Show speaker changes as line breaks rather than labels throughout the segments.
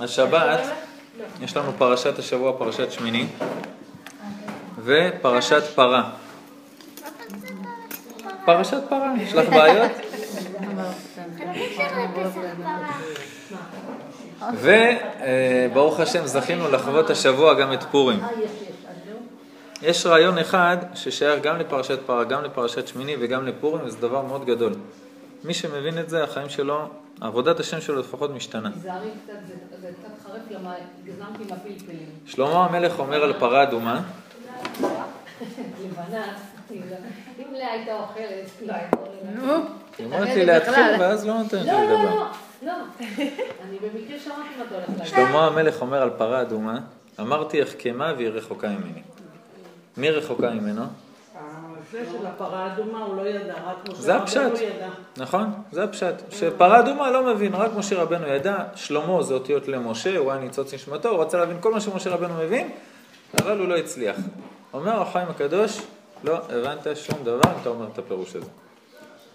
השבת, יש לנו פרשת השבוע, פרשת שמיני, ופרשת פרה. פרשת פרה, יש לך בעיות? וברוך השם זכינו לחוות השבוע גם את פורים. יש רעיון אחד ששייך גם לפרשת פרה, גם לפרשת שמיני וגם לפורים, וזה דבר מאוד גדול. מי שמבין את זה, החיים שלו, עבודת השם שלו לפחות משתנה.
תיזהרי קצת, זה קצת חרף, למה גזמתי עם הפלפלים.
שלמה המלך אומר על פרה אדומה,
לבנה, אם לאה הייתה אוכלת, לא הייתה
נו,
היא אומרת לי להתחיל ואז לא נותנת לי
לא, לא,
לדבר.
לא, לא. אני במקרה שמעתי מה אתה הולך להגיד.
שלמה המלך אומר על פרה אדומה, אמרתי אחכמה והיא רחוקה ממני. מי רחוקה ממנו?
הנושא של הפרה האדומה הוא לא ידע, רק משה
זה
רבנו
הפשט.
ידע.
נכון? זה הפשט. שפרה אדומה לא מבין, רק משה רבנו ידע, שלמה זה אותיות למשה, הוא היה ניצוץ נשמתו, הוא רצה להבין כל מה שמשה רבנו מבין, אבל הוא לא הצליח. אומר החיים הקדוש, לא הבנת שום דבר אם אתה אומר את הפירוש הזה.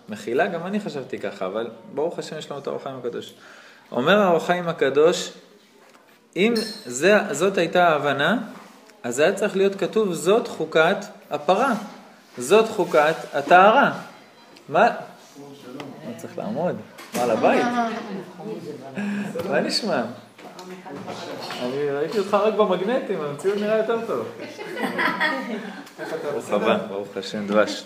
מחילה, גם אני חשבתי ככה, אבל ברוך השם יש לנו את האור הקדוש. אומר האור הקדוש, אם זה, זאת הייתה ההבנה, אז היה צריך להיות כתוב זאת חוקת הפרה, זאת חוקת הטהרה. מה? אני צריך לעמוד, בעל הבית. מה נשמע? אני ראיתי אותך רק במגנטים, המציאות נראה יותר טוב. ברוך הבא, ברוך השם דבש.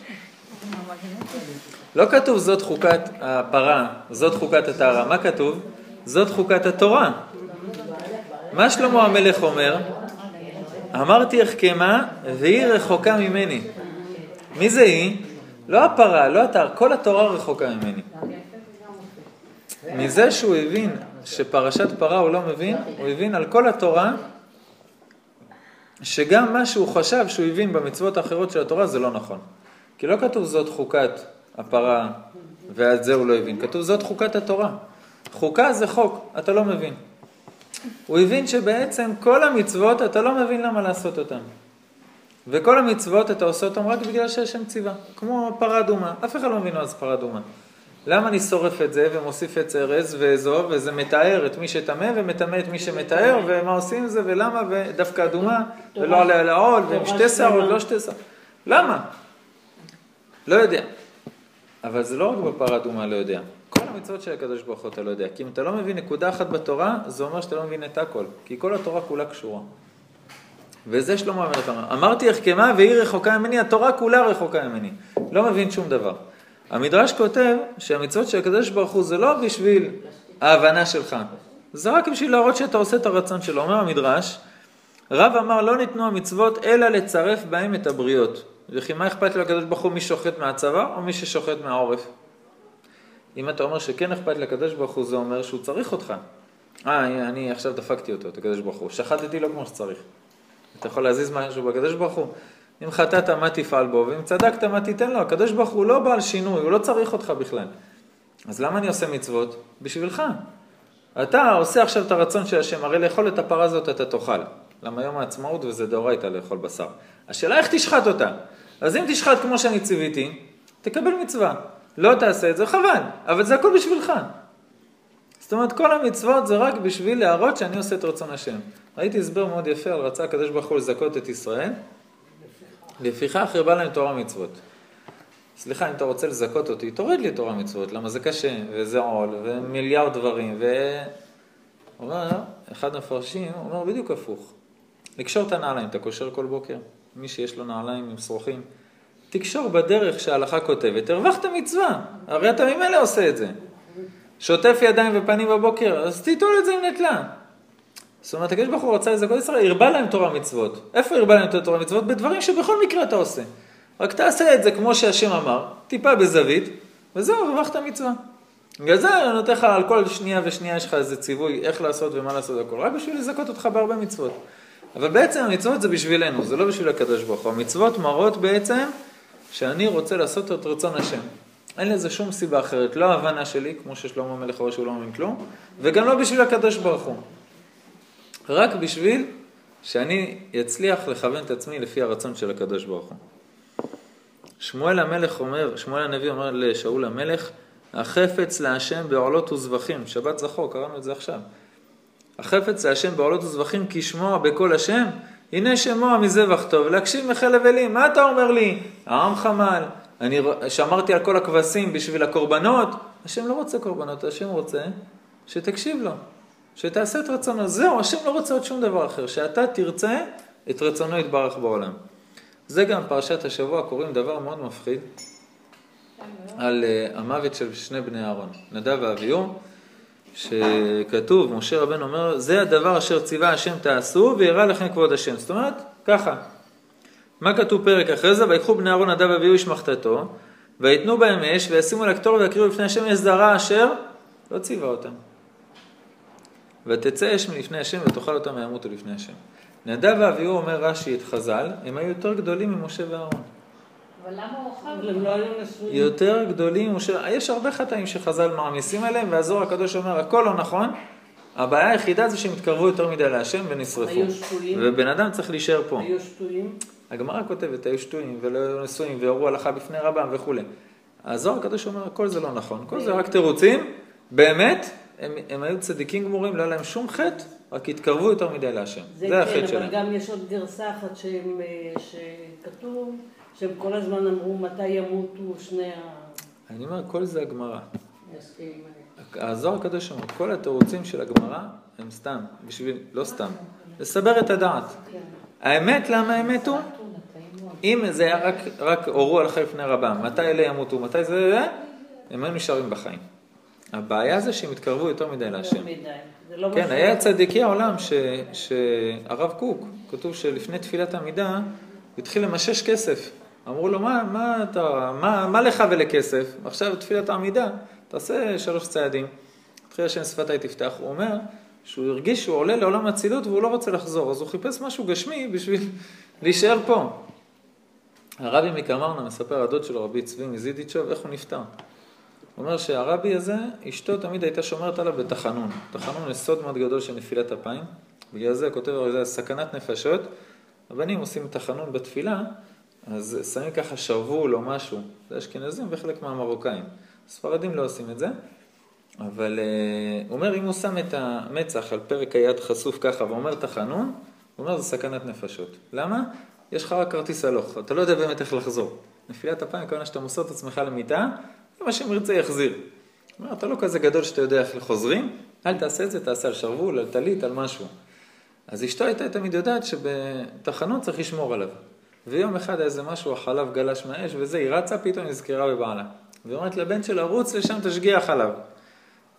לא כתוב זאת חוקת הפרה, זאת חוקת הטהרה, מה כתוב? זאת חוקת התורה. מה שלמה המלך אומר? אמרתי אחכמה והיא רחוקה ממני. מי זה היא? לא הפרה, לא הטהרה, כל התורה רחוקה ממני. מזה שהוא הבין שפרשת פרה הוא לא מבין, הוא הבין על כל התורה שגם מה שהוא חשב שהוא הבין במצוות האחרות של התורה זה לא נכון. כי לא כתוב זאת חוקת הפרה ועל זה הוא לא הבין, כתוב זאת חוקת התורה. חוקה זה חוק, אתה לא מבין. הוא הבין שבעצם כל המצוות אתה לא מבין למה לעשות אותן. וכל המצוות אתה עושה אותן רק בגלל שהשם ציווה, כמו פרה אדומה, אף אחד לא מבין מה זה פרה אדומה. למה אני שורף את זה ומוסיף את ארז ואזוב, וזה מתאר את מי שטמא ומטמא את מי שמתאר, ומה עושים עם זה ולמה, ודווקא אדומה, ולא עליה לעול, ועם שתי שערות, לא שתי שערות. למה? לא יודע. אבל זה לא רק בפרה אדומה לא יודע. כל המצוות של הקדוש ברוך הוא אתה לא יודע. כי אם אתה לא מבין נקודה אחת בתורה, זה אומר שאתה לא מבין את הכל. כי כל התורה כולה קשורה. וזה שלמה המלך אמר. אמרתי אחכמה והיא רחוקה ממני, התורה כולה רחוקה ממני. לא מבין שום דבר. המדרש כותב שהמצוות של הקדוש ברוך הוא זה לא בשביל ההבנה שלך. זה רק בשביל להראות שאתה עושה את הרצון שלו. אומר המדרש, רב אמר לא ניתנו המצוות אלא לצרף בהם את הבריות. וכי מה אכפת לקדוש ברוך הוא מי שוחט מהצבא או מי ששוחט מהעורף? אם אתה אומר שכן אכפת לקדוש ברוך הוא, זה אומר שהוא צריך אותך. אה, אני עכשיו דפקתי אותו, את הקדוש ברוך הוא. שחטתי לו כמו שצריך. אתה יכול להזיז משהו בקדוש ברוך הוא? אם חטאת, מה תפעל בו? ואם צדקת, מה תיתן לו? הקדוש ברוך הוא לא בעל שינוי, הוא לא צריך אותך בכלל. אז למה אני עושה מצוות? בשבילך. אתה עושה עכשיו את הרצון של השם, הרי לאכול את הפרה הזאת אתה תאכל. למה יום העצמאות וזה דאורייתא לאכול בשר. השאלה איך תשחט אותה. אז אם תשחט כמו שאני ציוויתי, תקבל מצווה. לא תעשה את זה, חבל, אבל זה הכל בשבילך. זאת אומרת, כל המצוות זה רק בשביל להראות שאני עושה את רצון השם. ראיתי הסבר מאוד יפה על רצה הקדוש ברוך הוא לזכות את ישראל. לפיכך הרבה להם תורה מצוות. סליחה, אם אתה רוצה לזכות אותי, תוריד לי תורה מצוות, למה זה קשה, וזה עול, ומיליארד דברים, ו... אומר, אחד המפרשים, אומר בדיוק הפוך. לקשור את הנעליים, אתה קושר כל בוקר, מי שיש לו נעליים עם שרוכים, תקשור בדרך שההלכה כותבת, הרווחת מצווה, הרי אתה ממילא עושה את זה. שוטף ידיים ופנים בבוקר, אז תיטול את זה עם נטלה. זאת אומרת, הקדוש ברוך הוא רצה לזכות ישראל, הרבה להם תורה מצוות. איפה הרבה להם תורה מצוות? בדברים שבכל מקרה אתה עושה. רק תעשה את זה כמו שהשם אמר, טיפה בזווית, וזהו, הרווחת מצווה. בגלל זה אני נותן לך על כל שנייה ושנייה יש לך איזה ציווי איך לעשות ומה לעשות הכל, רק בשביל לזכות אותך בהרבה מצוות. אבל בעצם המצוות זה בשבילנו, זה לא בשביל הקדוש ברוך הוא. המצוות מראות בעצם שאני רוצה לעשות את רצון השם. אין לזה שום סיבה אחרת, לא ההבנה שלי, כמו ששלמה המלך רואה שהוא לא מבין כלום, וגם לא בשביל הקדוש ברוך הוא. רק בשביל שאני אצליח לכוון את עצמי לפי הרצון של הקדוש ברוך הוא. שמואל המלך אומר, שמואל הנביא אומר לשאול המלך, החפץ להשם בעולות וזבחים, שבת זכור, קראנו את זה עכשיו. החפץ להשם בעולות וזבחים כי שמוע בקול השם, הנה שמוע מזבח טוב, להקשיב מחלב אלים. מה אתה אומר לי? העם חמל, אני שמרתי על כל הכבשים בשביל הקורבנות. השם לא רוצה קורבנות, השם רוצה שתקשיב לו, שתעשה את רצונו. זהו, השם לא רוצה עוד שום דבר אחר, שאתה תרצה את רצונו יתברך בעולם. זה גם פרשת השבוע, קוראים דבר מאוד מפחיד על uh, המוות של שני בני אהרון, נדב ואביהו, שכתוב, משה רבנו אומר, זה הדבר אשר ציווה השם תעשו ויראה לכם כבוד השם. זאת אומרת, ככה. מה כתוב פרק אחרי זה? ויקחו בני אהרון נדב ואביהו איש מחתתו, ויתנו בהם אש, וישימו על הקטור ויקריאו לפני השם אש זרה אשר לא ציווה אותם. ותצא אש מלפני השם ותאכל אותם וימותו לפני השם. נדב ואביהו אומר רש"י את חז"ל, הם היו יותר גדולים ממשה ואהרון.
אבל למה הוא אכל?
אבל הם לא היו נשואים.
יותר גדולים ממשה, יש הרבה חטאים שחז"ל מעמיסים עליהם, והזוהר הקדוש אומר, הכל לא נכון, הבעיה היחידה זה שהם התקרבו יותר מדי להשם ונשרפו.
היו שפויים.
ובן אדם צריך להישאר פה.
היו שטויים.
הגמרא כותבת, היו שטויים ולא היו נשואים והורו הלכה בפני רבם וכולי. הזוהר הקדוש אומר, הכל זה לא נכון, כל זה רק תירוצים, באמת, הם, הם היו צדיקים גמורים, לא היה להם שום חטא, רק התקרבו יותר מדי להשם. זה,
זה
החטא
כן, אבל
שלהם.
גם יש עוד גרסה אחת שהם, אה, שכתוב, שהם כל הזמן אמרו מתי ימותו שני
אני אומר, כל זה הגמרא. הזוהר הקדוש אומר, כל התירוצים של הגמרא הם סתם, בשביל, לא סתם, לסבר את הדעת. האמת, למה
טעים מאוד.
אם זה היה רק, רק הורו הלכה לפני רבם, מתי אלה ימותו, מתי זה, הם היו נשארים בחיים. הבעיה זה שהם התקרבו יותר מדי להשם.
זה לא
כן, היה צדיקי העולם שהרב קוק, כתוב שלפני תפילת עמידה, הוא התחיל למשש כסף. אמרו לו, מה, מה, אתה, מה, מה לך ולכסף? עכשיו תפילת העמידה, תעשה שלוש צעדים. התחיל השם שפתי תפתח. הוא אומר שהוא הרגיש שהוא עולה לעולם האצילות והוא לא רוצה לחזור, אז הוא חיפש משהו גשמי בשביל להישאר פה. הרבי מקמרנה מספר, הדוד שלו, רבי צבי מזידיצ'וב, איך הוא נפטר. הוא אומר שהרבי הזה, אשתו תמיד הייתה שומרת עליו בתחנון. תחנון זה סוד מאוד גדול של נפילת אפיים. בגלל זה כותב, זה סכנת נפשות. הבנים עושים תחנון בתפילה, אז שמים ככה שרוול או משהו. זה אשכנזים וחלק מהמרוקאים. ספרדים לא עושים את זה. אבל אה, הוא אומר, אם הוא שם את המצח על פרק היד חשוף ככה ואומר תחנון, הוא אומר, זה סכנת נפשות. למה? יש לך רק כרטיס הלוך, אתה לא יודע באמת איך לחזור. נפילת אפיים, הכוונה שאתה מוסר את עצמך למיטה, אם השם ירצה יחזיר. הוא אומר, אתה לא כזה גדול שאתה יודע איך חוזרים, אל תעשה את זה, תעשה על שרוול, על טלית, על משהו. אז אשתו הייתה תמיד יודעת שבתחנות צריך לשמור עליו. ויום אחד איזה משהו, החלב גלש מהאש וזה, היא רצה, פתאום נזכרה בבעלה. והיא אומרת לבן שלה, רוץ לשם, תשגיח עליו.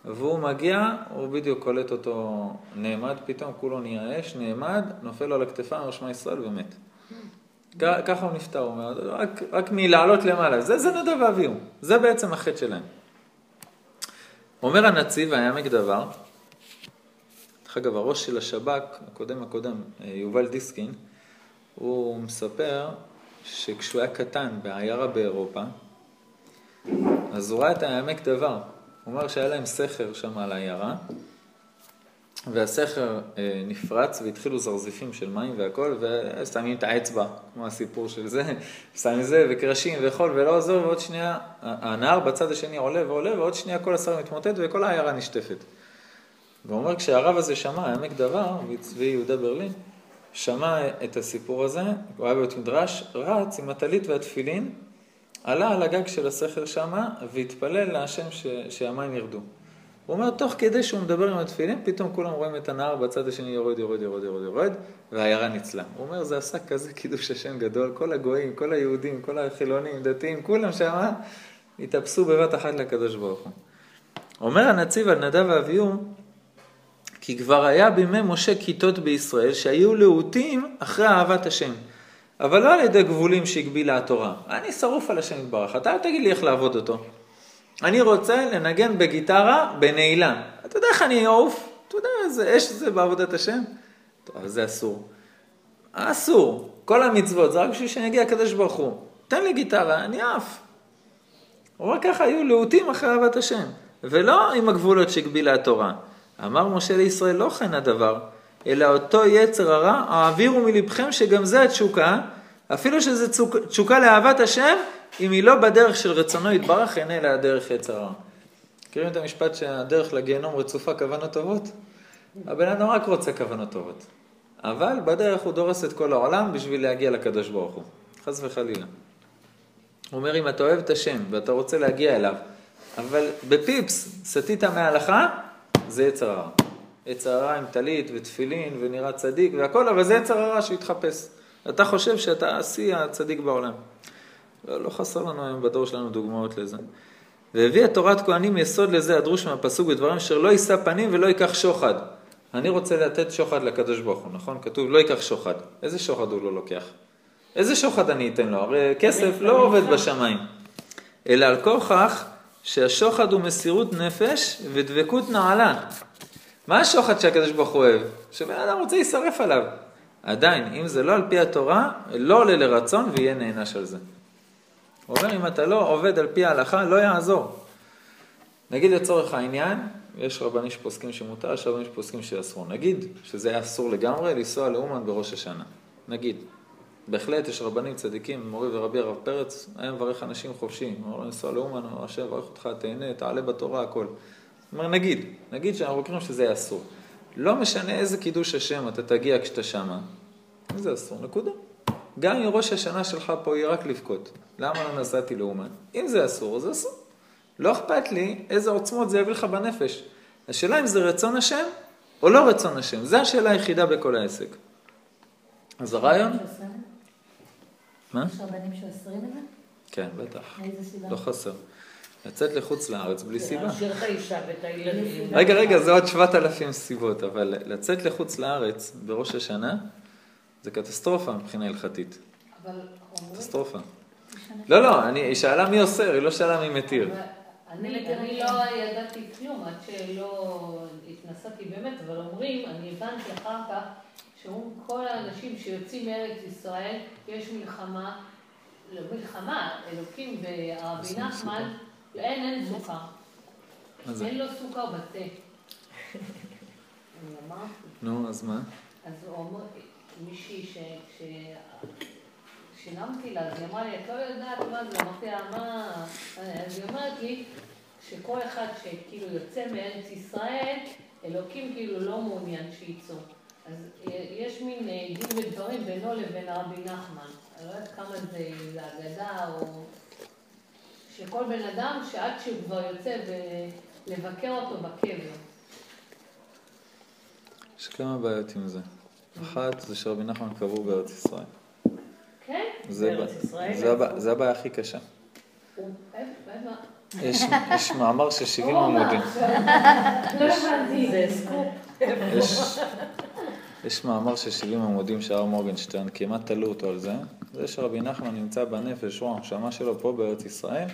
והוא מגיע, הוא בדיוק קולט אותו נעמד, פתאום כולו נהיה אש, נעמד, נופל לו על הכתפיים, אומר שמע ישראל ומת. ככה הוא נפטר, הוא אומר, רק, רק מלעלות למעלה. זה, זה נדב ואביהו, זה בעצם החטא שלהם. אומר הנציב, העמק דבר, דרך אגב, הראש של השב"כ, הקודם הקודם, אה, יובל דיסקין, הוא מספר שכשהוא היה קטן בעיירה באירופה, אז הוא ראה את העמק דבר. הוא אומר שהיה להם סכר שם על העיירה, והסכר אה, נפרץ והתחילו זרזיפים של מים והכל, ושמים את האצבע, כמו הסיפור של זה, שמים זה וקרשים וחול ולא עוזר, ועוד שנייה, הנהר בצד השני עולה ועולה, ועוד שנייה כל הסר מתמוטט וכל העיירה נשטפת. והוא אומר, כשהרב הזה שמע, עמק דבר, צבי יהודה ברלין, שמע את הסיפור הזה, הוא היה בבית מדרש, רץ עם הטלית והתפילין, עלה על הגג של הסכר שמה, והתפלל להשם ש... שהמים ירדו. הוא אומר, תוך כדי שהוא מדבר עם התפילין, פתאום כולם רואים את הנהר בצד השני יורד, יורד, יורד, יורד, יורד, והעיירה ניצלה. הוא אומר, זה עשה כזה קידוש השם גדול, כל הגויים, כל היהודים, כל החילונים, דתיים, כולם שמה, התאפסו בבת אחת לקדוש ברוך הוא. אומר הנציב על נדב ואביהו, כי כבר היה בימי משה כיתות בישראל שהיו להוטים אחרי אהבת השם. אבל לא על ידי גבולים שהגבילה התורה. אני שרוף על השם יתברך, אתה אל תגיד לי איך לעבוד אותו. אני רוצה לנגן בגיטרה בנעילה. אתה יודע איך אני אעוף? אתה יודע איזה אש זה בעבודת השם? טוב, זה אסור. אסור. כל המצוות זה רק בשביל שנגיע הקדוש ברוך הוא. תן לי גיטרה, אני עף. הוא אומר ככה, היו להוטים אחרי אהבת השם, ולא עם הגבולות שהגבילה התורה. אמר משה לישראל, לא כן הדבר, אלא אותו יצר הרע, העבירו מלבכם שגם זה התשוקה, אפילו שזה צוק, תשוקה לאהבת השם, אם היא לא בדרך של רצונו יתברך, אין אלא הדרך יצר הרע. מכירים את המשפט שהדרך לגיהנום רצופה כוונות טובות? הבן אדם רק רוצה כוונות טובות. אבל בדרך הוא דורס את כל העולם בשביל להגיע לקדוש ברוך הוא. חס וחלילה. הוא אומר, אם אתה אוהב את השם ואתה רוצה להגיע אליו, אבל בפיפס סטית מההלכה, זה יצר הרע. יצר הרע עם טלית ותפילין ונראה צדיק והכל, אבל זה יצר הרע שהתחפש. אתה חושב שאתה השיא הצדיק בעולם. לא, לא חסר לנו היום בדור שלנו דוגמאות לזה. והביאה תורת כהנים יסוד לזה הדרוש מהפסוק בדברים אשר לא יישא פנים ולא ייקח שוחד. אני רוצה לתת שוחד לקדוש ברוך הוא, נכון? כתוב לא ייקח שוחד. איזה שוחד הוא לא לוקח? איזה שוחד אני אתן לו? הרי כסף לא עובד בשמיים. אלא על כוכך שהשוחד הוא מסירות נפש ודבקות נעלה. מה השוחד שהקדוש ברוך הוא אוהב? שבן אדם רוצה להישרף עליו. עדיין, אם זה לא על פי התורה, לא עולה לרצון ויהיה נענש על זה. הוא אומר, אם אתה לא עובד על פי ההלכה, לא יעזור. נגיד לצורך העניין, יש רבנים שפוסקים שמותר, יש רבנים שפוסקים שאסור. נגיד שזה היה אסור לגמרי לנסוע לאומן בראש השנה. נגיד. בהחלט יש רבנים צדיקים, מורי ורבי הרב פרץ, היה מברך אנשים חופשי. הוא אומר לנסוע לאומן, השם יברך אותך, תהנה, תעלה בתורה, הכל. אומר, נגיד, נגיד שאנחנו מכירים שזה יהיה אסור. לא משנה איזה קידוש השם אתה תגיע כשאתה שמה, זה אסור, נקודה. גם אם ראש השנה שלך פה יהיה רק לבכות, למה לא נסעתי לאומן? אם זה אסור, זה אסור. לא אכפת לי איזה עוצמות זה יביא לך בנפש. השאלה אם זה רצון השם או לא רצון השם, זו השאלה היחידה בכל העסק. אז הרעיון... מה?
יש רבנים שאוסרים את זה?
כן, בטח.
מאיזה סיבה?
לא חסר. לצאת לחוץ לארץ בלי סיבה.
להשאיר את האישה ואת הילדים.
רגע, רגע, זה עוד 7,000 סיבות, אבל לצאת לחוץ לארץ בראש השנה זה קטסטרופה מבחינה הלכתית.
אבל.
קטסטרופה. לא, לא, אני, היא שאלה מי אוסר, היא לא שאלה מי מתיר.
אני, אני לא ידעתי כלום עד שלא התנסיתי באמת, אבל אומרים, אני הבנתי אחר כך, שאומרים כל האנשים שיוצאים מארץ ישראל, יש מלחמה, לא מלחמה, אלוקים ורבי
עושים
נחמן, אין, אין סוכר. אין לו סוכר בתה. אני אמרתי.
נו, אז מה?
אז הוא אומר, מישהי ש... שילמתי לה, אז היא אמרה לי, את לא יודעת מה זה, אמרתי לה, מה... אז היא אומרת לי, שכל אחד שכאילו יוצא מארץ ישראל, אלוקים כאילו לא מעוניין שיצאו. אז יש מין אה, דין ודברים בינו לבין הרבי נחמן. אני לא יודעת כמה זה, זה אגדה או... שכל בן אדם שעד שהוא כבר יוצא ולבקר אותו בקבר.
יש כמה בעיות עם זה. אחת זה שרבי נחמן קבור בארץ ישראל.
כן?
זה הבעיה הכי קשה. יש, יש מאמר של 70
אורנה,
עמודים.
לא הבנתי.
זה סקופ.
יש, מאמר של 70 עמודים של הרב מורגנשטיין, כמעט תלו אותו על זה. זה שרבי נחמן נמצא בנפש, וואו, הנשמה שלו פה בארץ ישראל.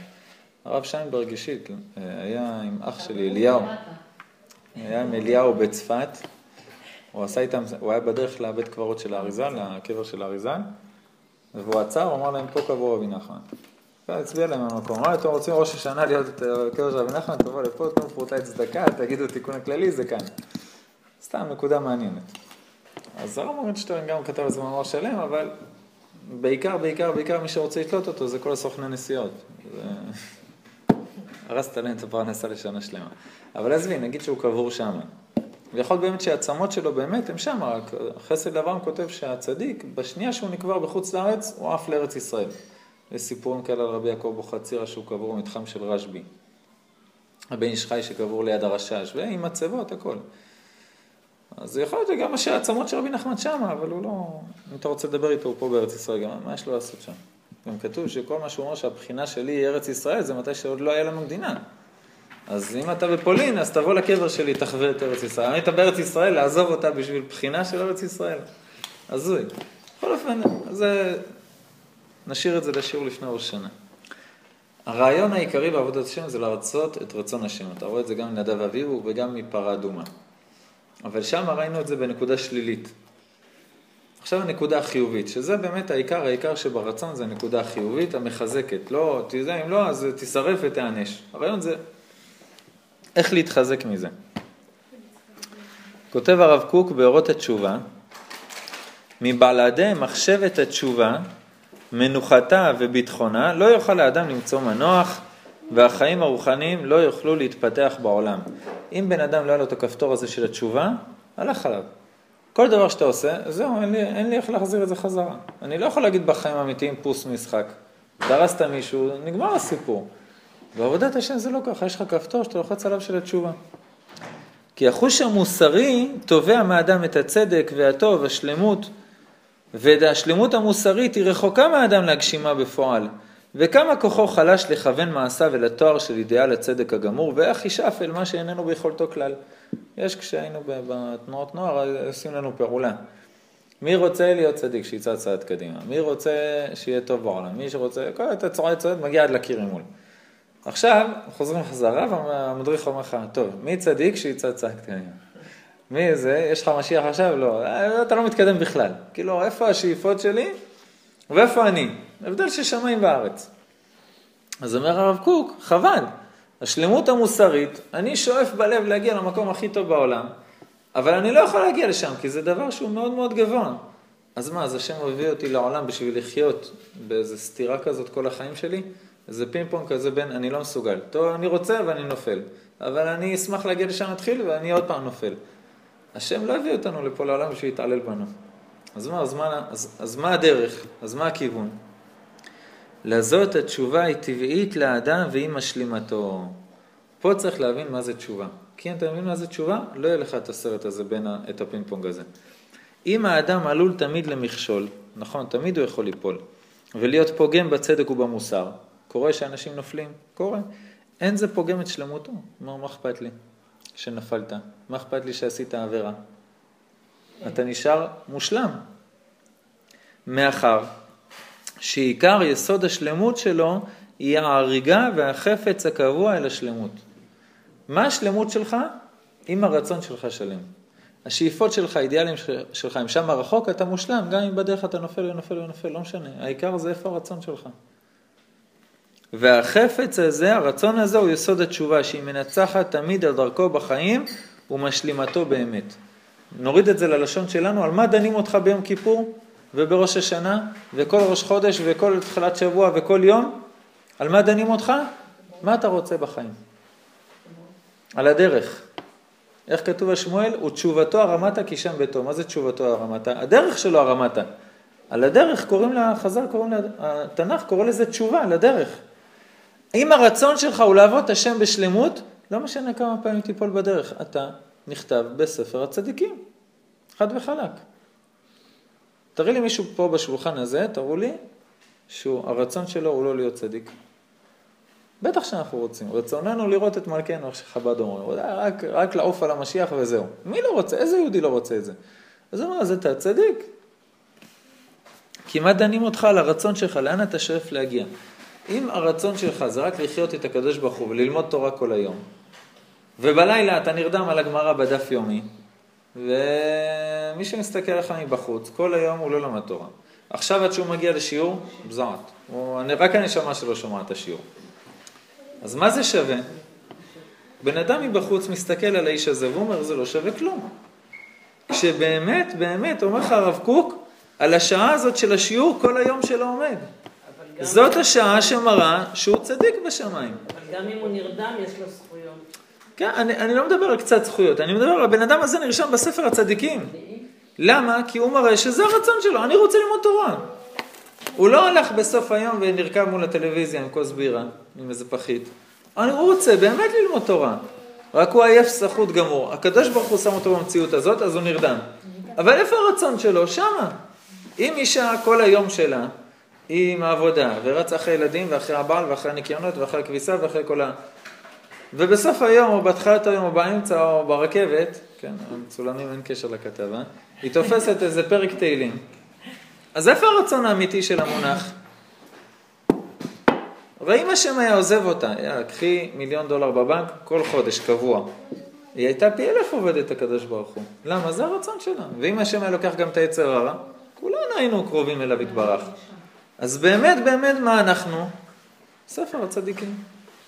הרב שיינברג אישית אה, היה עם אח שלי, אליהו. היה עם אליהו בצפת. הוא עשה איתם, הוא היה בדרך לבית קברות של האריזל, לקבר של האריזל. והוא עצר, הוא אמר להם, פה קבור רבי נחמן. והצביע להם במקום. אמר, אתם רוצים ראש השנה להיות את הקבר של רבי נחמן, תבואו לפה, תנו פרוטי צדקה, תגידו תיקון הכללי, זה כאן. סתם נקודה מעניינת. אז הרב מורנשטיין גם כתב על זה מאמר שלם, אבל בעיקר, בעיקר, בעיקר מי שרוצה לתלות אותו זה כל הסוכני נסיעות. זה... הרסת להם את הפרנסה לשנה שלמה. אבל עזבי, נגיד שהוא קבור שם. ויכול באמת שהעצמות שלו באמת הם שם, רק חסד אברהם כותב שהצדיק, בשנייה שהוא נקבר בחוץ לארץ, הוא עף לארץ ישראל. יש סיפורים כאלה על רבי יעקב אבוחצירא שהוא קבור במתחם של רשב"י. הבן איש חי שקבור ליד הרשש, ועם מצבות, הכל. אז יכול להיות שגם שהעצמות של רבי נחמן שמה, אבל הוא לא... אם אתה רוצה לדבר איתו, הוא פה בארץ ישראל, גם מה יש לו לעשות שם? גם כתוב שכל מה שהוא אומר שהבחינה שלי היא ארץ ישראל, זה מתי שעוד לא היה לנו מדינה. אז אם אתה בפולין, אז תבוא לקבר שלי, תחווה את ארץ ישראל. אם אתה בארץ ישראל, לעזוב אותה בשביל בחינה של ארץ ישראל. הזוי. בכל אופן, זה... נשאיר את זה לשיעור לפני ראש השנה. הרעיון העיקרי בעבודת השם זה לרצות את רצון השם. אתה רואה את זה גם מנדב אביהו וגם מפרה אדומה. אבל שם ראינו את זה בנקודה שלילית. עכשיו הנקודה החיובית, שזה באמת העיקר, העיקר שברצון זה הנקודה החיובית המחזקת. לא, תדע, אם לא, אז תישרף ותיענש. הרעיון זה איך להתחזק מזה. כותב הרב קוק באורות התשובה, מבלעדי מחשבת התשובה, מנוחתה וביטחונה, לא יוכל האדם למצוא מנוח והחיים הרוחניים לא יוכלו להתפתח בעולם. אם בן אדם לא היה לו את הכפתור הזה של התשובה, הלך עליו. כל דבר שאתה עושה, זהו, אין לי, אין לי איך להחזיר את זה חזרה. אני לא יכול להגיד בחיים האמיתיים פוס משחק. דרסת מישהו, נגמר הסיפור. בעבודת השם זה לא ככה, יש לך כפתור שאתה לוחץ עליו של התשובה. כי החוש המוסרי תובע מאדם את הצדק והטוב, השלמות, והשלמות המוסרית היא רחוקה מהאדם להגשימה בפועל. וכמה כוחו חלש לכוון מעשיו אל התואר של אידיאל הצדק הגמור, ואיך ישאף אל מה שאיננו ביכולתו כלל. יש כשהיינו בתנועות נוער, עושים לנו פעולה. מי רוצה להיות צדיק, שיצעד צעד קדימה? מי רוצה שיהיה טוב בעולם? מי שרוצה, כל אתה צועד צועד, מגיע עד לקיר ממול. עכשיו, חוזרים חזרה, והמדריך אומר לך, טוב, מי צדיק שיצעד צעד קדימה? מי זה? יש לך משיח עכשיו? לא. אתה לא מתקדם בכלל. כאילו, איפה השאיפות שלי ואיפה אני? הבדל של שמיים וארץ. אז אומר הרב קוק, חבל. השלמות המוסרית, אני שואף בלב להגיע למקום הכי טוב בעולם, אבל אני לא יכול להגיע לשם, כי זה דבר שהוא מאוד מאוד גבוה. אז מה, אז השם הביא אותי לעולם בשביל לחיות באיזה סתירה כזאת כל החיים שלי? איזה פינג פונג כזה בין, אני לא מסוגל. טוב, אני רוצה ואני נופל. אבל אני אשמח להגיע לשם להתחיל ואני עוד פעם נופל. השם לא הביא אותנו לפה לעולם בשביל להתעלל בנו. אז מה, אז מה, אז, אז מה הדרך? אז מה הכיוון? לזאת התשובה היא טבעית לאדם והיא משלימתו. פה צריך להבין מה זה תשובה. כי אם אתה מבין מה זה תשובה, לא יהיה לך את הסרט הזה בין ה, את הפינג פונג הזה. אם האדם עלול תמיד למכשול, נכון, תמיד הוא יכול ליפול, ולהיות פוגם בצדק ובמוסר, קורה שאנשים נופלים, קורה. אין זה פוגם את שלמותו. מה, מה אכפת לי שנפלת? מה אכפת לי שעשית עבירה? אתה נשאר מושלם. מאחר שעיקר יסוד השלמות שלו היא ההריגה והחפץ הקבוע אל השלמות. מה השלמות שלך? אם הרצון שלך שלם. השאיפות שלך, האידיאלים שלך, הם שם רחוק, אתה מושלם, גם אם בדרך אתה נופל ונופל ונופל, לא משנה. העיקר זה איפה הרצון שלך. והחפץ הזה, הרצון הזה הוא יסוד התשובה, שהיא מנצחת תמיד על דרכו בחיים ומשלימתו באמת. נוריד את זה ללשון שלנו, על מה דנים אותך ביום כיפור ובראש השנה וכל ראש חודש וכל תחילת שבוע וכל יום? על מה דנים אותך? מה אתה רוצה בחיים? על הדרך. איך כתוב על שמואל? ותשובתו הרמתה כי שם ביתו. מה זה תשובתו הרמתה? הדרך שלו הרמתה. על הדרך קוראים לה, חז"ל קוראים לה, התנ"ך קורא לזה תשובה, לדרך. אם הרצון שלך הוא לעבוד את השם בשלמות, לא משנה כמה פעמים תיפול בדרך, אתה נכתב בספר הצדיקים, חד וחלק. תראי לי מישהו פה בשולחן הזה, תראו לי, שהרצון שלו הוא לא להיות צדיק. בטח שאנחנו רוצים, רצוננו לראות את מלכנו, איך שחב"ד אומרים, רק, רק לעוף על המשיח וזהו. מי לא רוצה? איזה יהודי לא רוצה את זה? אז הוא אומר, אז אתה צדיק. כמעט דנים אותך על הרצון שלך, לאן אתה שואף להגיע. אם הרצון שלך זה רק לחיות את הקדוש ברוך הוא וללמוד תורה כל היום, ובלילה אתה נרדם על הגמרא בדף יומי, ומי שמסתכל עליך מבחוץ, כל היום הוא לא למד תורה. עכשיו עד שהוא מגיע לשיעור, בזעת. רק הנשמה שלו שומעת את השיעור. אז מה זה שווה? בן אדם מבחוץ מסתכל על האיש הזה ואומר, זה לא שווה כלום. כשבאמת, באמת, אומר לך הרב קוק, על השעה הזאת של השיעור כל היום שלו עומד. זאת השעה שמראה שהוא צדיק בשמיים.
אבל גם אם הוא נרדם, יש לו זכויות.
כן, אני, אני לא מדבר על קצת זכויות, אני מדבר על הבן אדם הזה נרשם בספר הצדיקים. למה? כי הוא מראה שזה הרצון שלו, אני רוצה ללמוד תורה. הוא לא הלך בסוף היום ונרקם מול הטלוויזיה עם כוס בירה, עם איזה פחית. אני רוצה באמת ללמוד תורה. רק הוא עייף סחוט גמור. הקדוש ברוך הוא שם אותו במציאות הזאת, אז הוא נרדם. אבל איפה הרצון שלו? שמה. אם אישה כל היום שלה היא עם העבודה, ורצה אחרי ילדים, ואחרי הבעל, ואחרי הניקיונות, ואחרי הכביסה, ואחרי כל ה... ובסוף היום, או בהתחלת היום, או באמצע, או ברכבת, כן, המצולמים אין קשר לכתבה, היא תופסת איזה פרק תהילים. אז איפה הרצון האמיתי של המונח? הרי אם השם היה עוזב אותה, יאללה, קחי מיליון דולר בבנק כל חודש, קבוע. היא הייתה פי אלף עובדת הקדוש ברוך הוא. למה? זה הרצון שלה. ואם השם היה לוקח גם את היצר הרע, כולנו היינו קרובים אליו יתברך. אז באמת באמת מה אנחנו? ספר הצדיקים.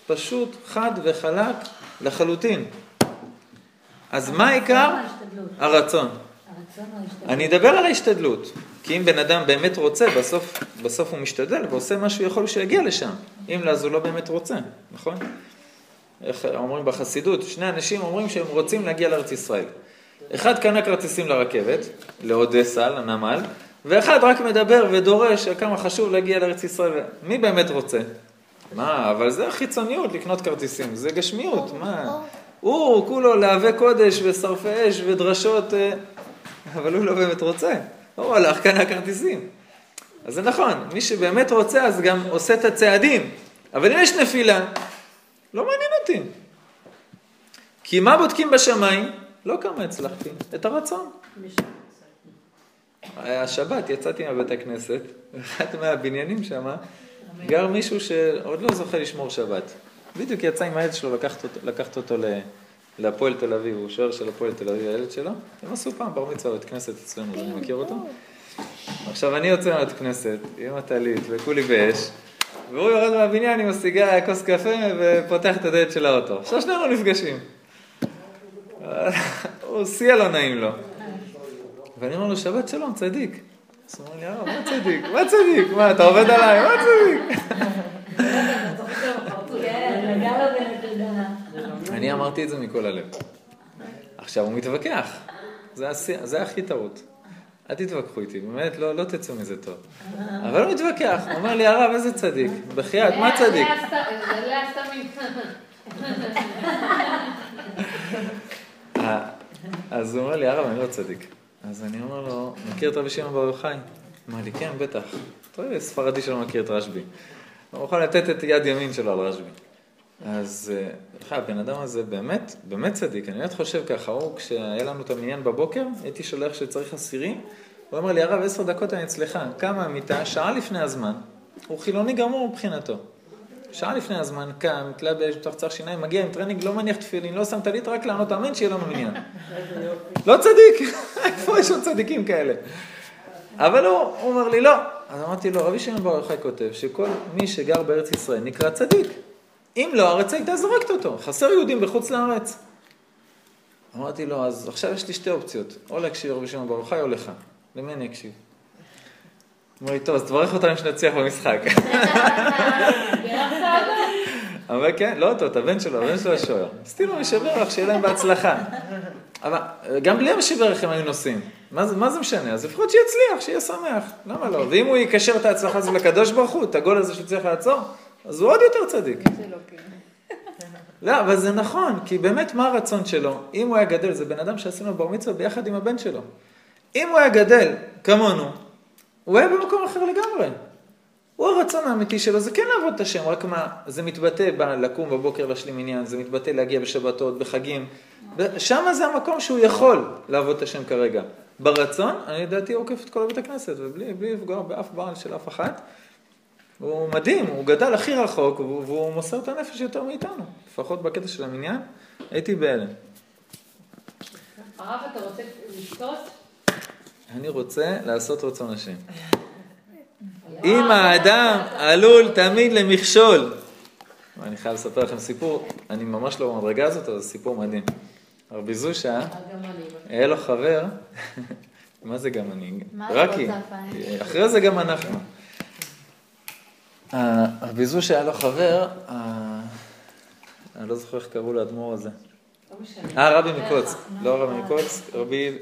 פשוט, חד וחלק לחלוטין. אז מה העיקר? הרצון. אני אדבר על ההשתדלות, כי אם בן אדם באמת רוצה, בסוף, בסוף הוא משתדל ועושה מה שהוא יכול שיגיע לשם. אם לא, אז הוא לא באמת רוצה, נכון? איך אומרים בחסידות, שני אנשים אומרים שהם רוצים להגיע לארץ ישראל. אחד קנה כרטיסים לרכבת, לאודסה, לנמל, ואחד רק מדבר ודורש כמה חשוב להגיע לארץ ישראל. מי באמת רוצה? מה, אבל זה החיצוניות לקנות כרטיסים, זה גשמיות, מה? הוא כולו להווה קודש ושרפי אש ודרשות, אה, אבל הוא לא באמת רוצה. הוא הלך, קנה כרטיסים. אז זה נכון, מי שבאמת רוצה אז גם עושה את הצעדים. אבל אם יש נפילה, לא מעניין אותי. כי מה בודקים בשמיים? לא כמה הצלחתי, את הרצון. השבת יצאתי מבית הכנסת, ואחד מהבניינים שם גר מישהו שעוד לא זוכה לשמור שבת. בדיוק יצא עם הילד שלו לקחת אותו, לקחת אותו להפועל תל אביב, הוא שוער של הפועל תל אביב, הילד שלו. הם עשו פעם בר מצווה בבית כנסת אצלנו, אני מכיר אותו. עכשיו אני יוצא מהבית כנסת עם הטלית וכולי באש, והוא יורד מהבניין עם הסיגריה, כוס קפה, ופותח את הדלת של האוטו. עכשיו שנינו נפגשים. הוא שיא הלא נעים לו. ואני אומר לו, שבת שלום, צדיק. אז הוא אומר לי, אה, מה צדיק? מה צדיק? מה, אתה עובד עליי? מה צדיק? אני אמרתי את זה מכל הלב. עכשיו, הוא מתווכח. זה הכי טעות. אל תתווכחו איתי, באמת, לא, לא תצאו מזה טוב. אבל הוא מתווכח, הוא אומר לי, הרב, איזה צדיק? בחייאת, מה צדיק? אה, אז הוא אומר לי, הרב, אני לא צדיק. אז אני אומר לו, מכיר את רבי שמעון בר יוחאי? אמר לי, כן, בטח. אתה רואה, ספרדי שלא מכיר את רשב"י. הוא יכול לתת את יד ימין שלו על רשב"י. אז בכלל, הבן אדם הזה באמת, באמת צדיק. אני באמת חושב ככה, הוא, כשהיה לנו את המניין בבוקר, הייתי שולח שצריך עשירי, הוא אומר לי, הרב, עשר דקות אני אצלך. קם מהמיטה, שעה לפני הזמן, הוא חילוני גמור מבחינתו. שעה לפני הזמן, קם, מתלבש, צחצח שיניים, מגיע עם טרנינג, לא מניח תפילין, לא שם טלית, רק לענות אמן, שיהיה לנו מניין. לא צדיק, איפה יש עוד צדיקים כאלה? אבל הוא, הוא אומר לי, לא. אז אמרתי לו, רבי שמעון בר יוחאי כותב שכל מי שגר בארץ ישראל נקרא צדיק. אם לא, הארץ הייתה זורקת אותו. חסר יהודים בחוץ לארץ. אמרתי לו, אז עכשיו יש לי שתי אופציות, או להקשיב לרבי שמעון בר יוחאי או לך. למי אני אקשיב? אמר לי, טוב, אז תברך אותנו שנצליח במשחק. אבל כן, לא אותו, את הבן שלו, הבן שלו השוער. עשיתי לו משברך, שיהיה להם בהצלחה. אבל גם בלי המשברך הם היו נוסעים. מה, מה זה משנה? אז לפחות שיצליח, שיהיה שמח. למה לא? ואם הוא יקשר את ההצלחה הזו לקדוש ברוך הוא, את הגול הזה שצריך לעצור, אז הוא עוד יותר צדיק. לא, אבל זה נכון, כי באמת מה הרצון שלו? אם הוא היה גדל, זה בן אדם שעשינו בר מצווה ביחד עם הבן שלו. אם הוא היה גדל כמונו, הוא היה במקום אחר לגמרי. הוא הרצון האמיתי שלו, זה כן לעבוד את השם, רק מה, זה מתבטא בלקום בבוקר להשלים עניין, זה מתבטא להגיע בשבתות, בחגים, שם זה המקום שהוא יכול לעבוד את השם כרגע. ברצון, אני לדעתי עוקף את כל בית הכנסת, ובלי לפגוע באף בעל של אף אחת. הוא מדהים, הוא גדל הכי רחוק, והוא מוסר את הנפש יותר מאיתנו. לפחות בקטע של המניין, הייתי בהלם.
הרב, אתה רוצה לשתות?
אני רוצה לעשות רצון השם. אם האדם עלול תמיד למכשול. אני חייב לספר לכם סיפור, אני ממש לא במדרגה הזאת, אבל זה סיפור מדהים. רבי זושה, היה לו חבר, מה זה גם אני? רקי, אחרי זה גם אנחנו. רבי זושה היה לו חבר, אני לא זוכר איך קראו לאדמו"ר הזה. אה, רבי מקוץ, לא רבי מקוץ, רבי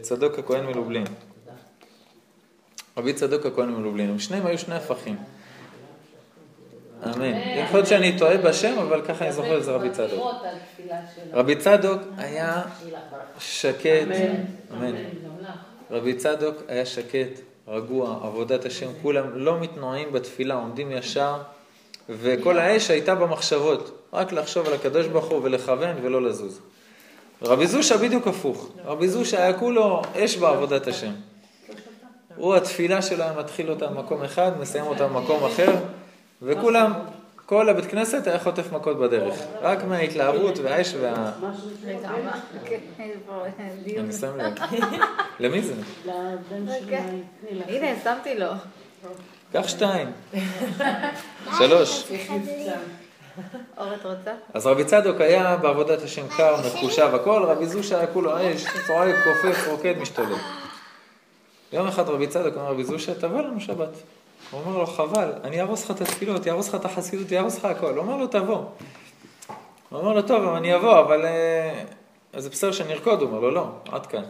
צדוק הכהן מלובלין. רבי צדוק הכהן מלובלין, שניהם היו שני הפכים. אמן. יכול להיות שאני טועה בשם, אבל ככה אני זוכר את זה רבי צדוק. רבי צדוק היה שקט, אמן. רבי צדוק היה שקט, רגוע, עבודת השם, כולם לא מתנועים בתפילה, עומדים ישר, וכל האש הייתה במחשבות, רק לחשוב על הקדוש ברוך הוא ולכוון ולא לזוז. רבי זושה בדיוק הפוך, רבי זושה היה כולו אש בעבודת השם. הוא התפילה שלו היה מתחיל אותה במקום אחד, מסיים אותה במקום אחר, וכולם, כל הבית כנסת היה חוטף מכות בדרך, רק מההתלהבות והאש וה... אני שם לב. למי זה?
לבן שלי.
הנה, שמתי לו.
קח שתיים. שלוש.
אור, את רוצה?
אז רבי צדוק היה בעבודת השם קר, מחושב הכל, רבי זושה היה כולו אש, צועק, קופץ, רוקד, משתולל. יום אחד רבי צדוק אומר רבי זושה, תבוא לנו שבת. הוא אומר לו, חבל, אני אהרוס לך את התפילות, יהרוס לך את החסידות, יהרוס לך הכל. הוא אומר לו, תבוא. הוא אומר לו, טוב, אני אבוא, אבל אה, אז זה בסדר שנרקוד. הוא אומר לו, לא, עד כאן. הוא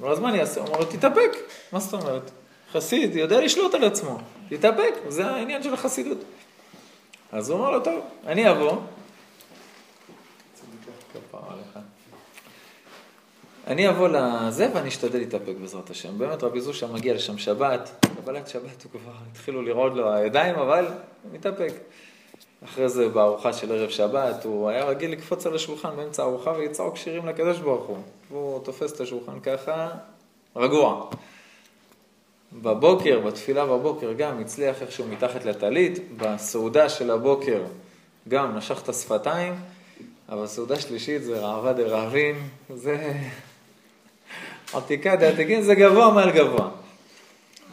אומר, אז מה אני אעשה? הוא אומר לו, תתאפק. מה זאת אומרת? חסיד יודע לשלוט על עצמו, תתאפק, זה העניין של החסידות. אז הוא אומר לו, טוב, אני אבוא. כפרה עליך. אני אבוא לזה ואני אשתדל להתאפק בעזרת השם. באמת רבי זושה מגיע לשם שבת, קבלת שבת הוא כבר התחילו לרעוד לו הידיים, אבל הוא מתאפק. אחרי זה בארוחה של ערב שבת, הוא היה רגיל לקפוץ על השולחן באמצע הארוחה ולצעוק שירים לקדוש ברוך הוא. והוא תופס את השולחן ככה, רגוע. בבוקר, בתפילה בבוקר גם הצליח איכשהו מתחת לטלית, בסעודה של הבוקר גם נשך את השפתיים, אבל סעודה שלישית זה ראווה דרעבין, זה עתיקה דעתיקין, זה גבוה מעל גבוה.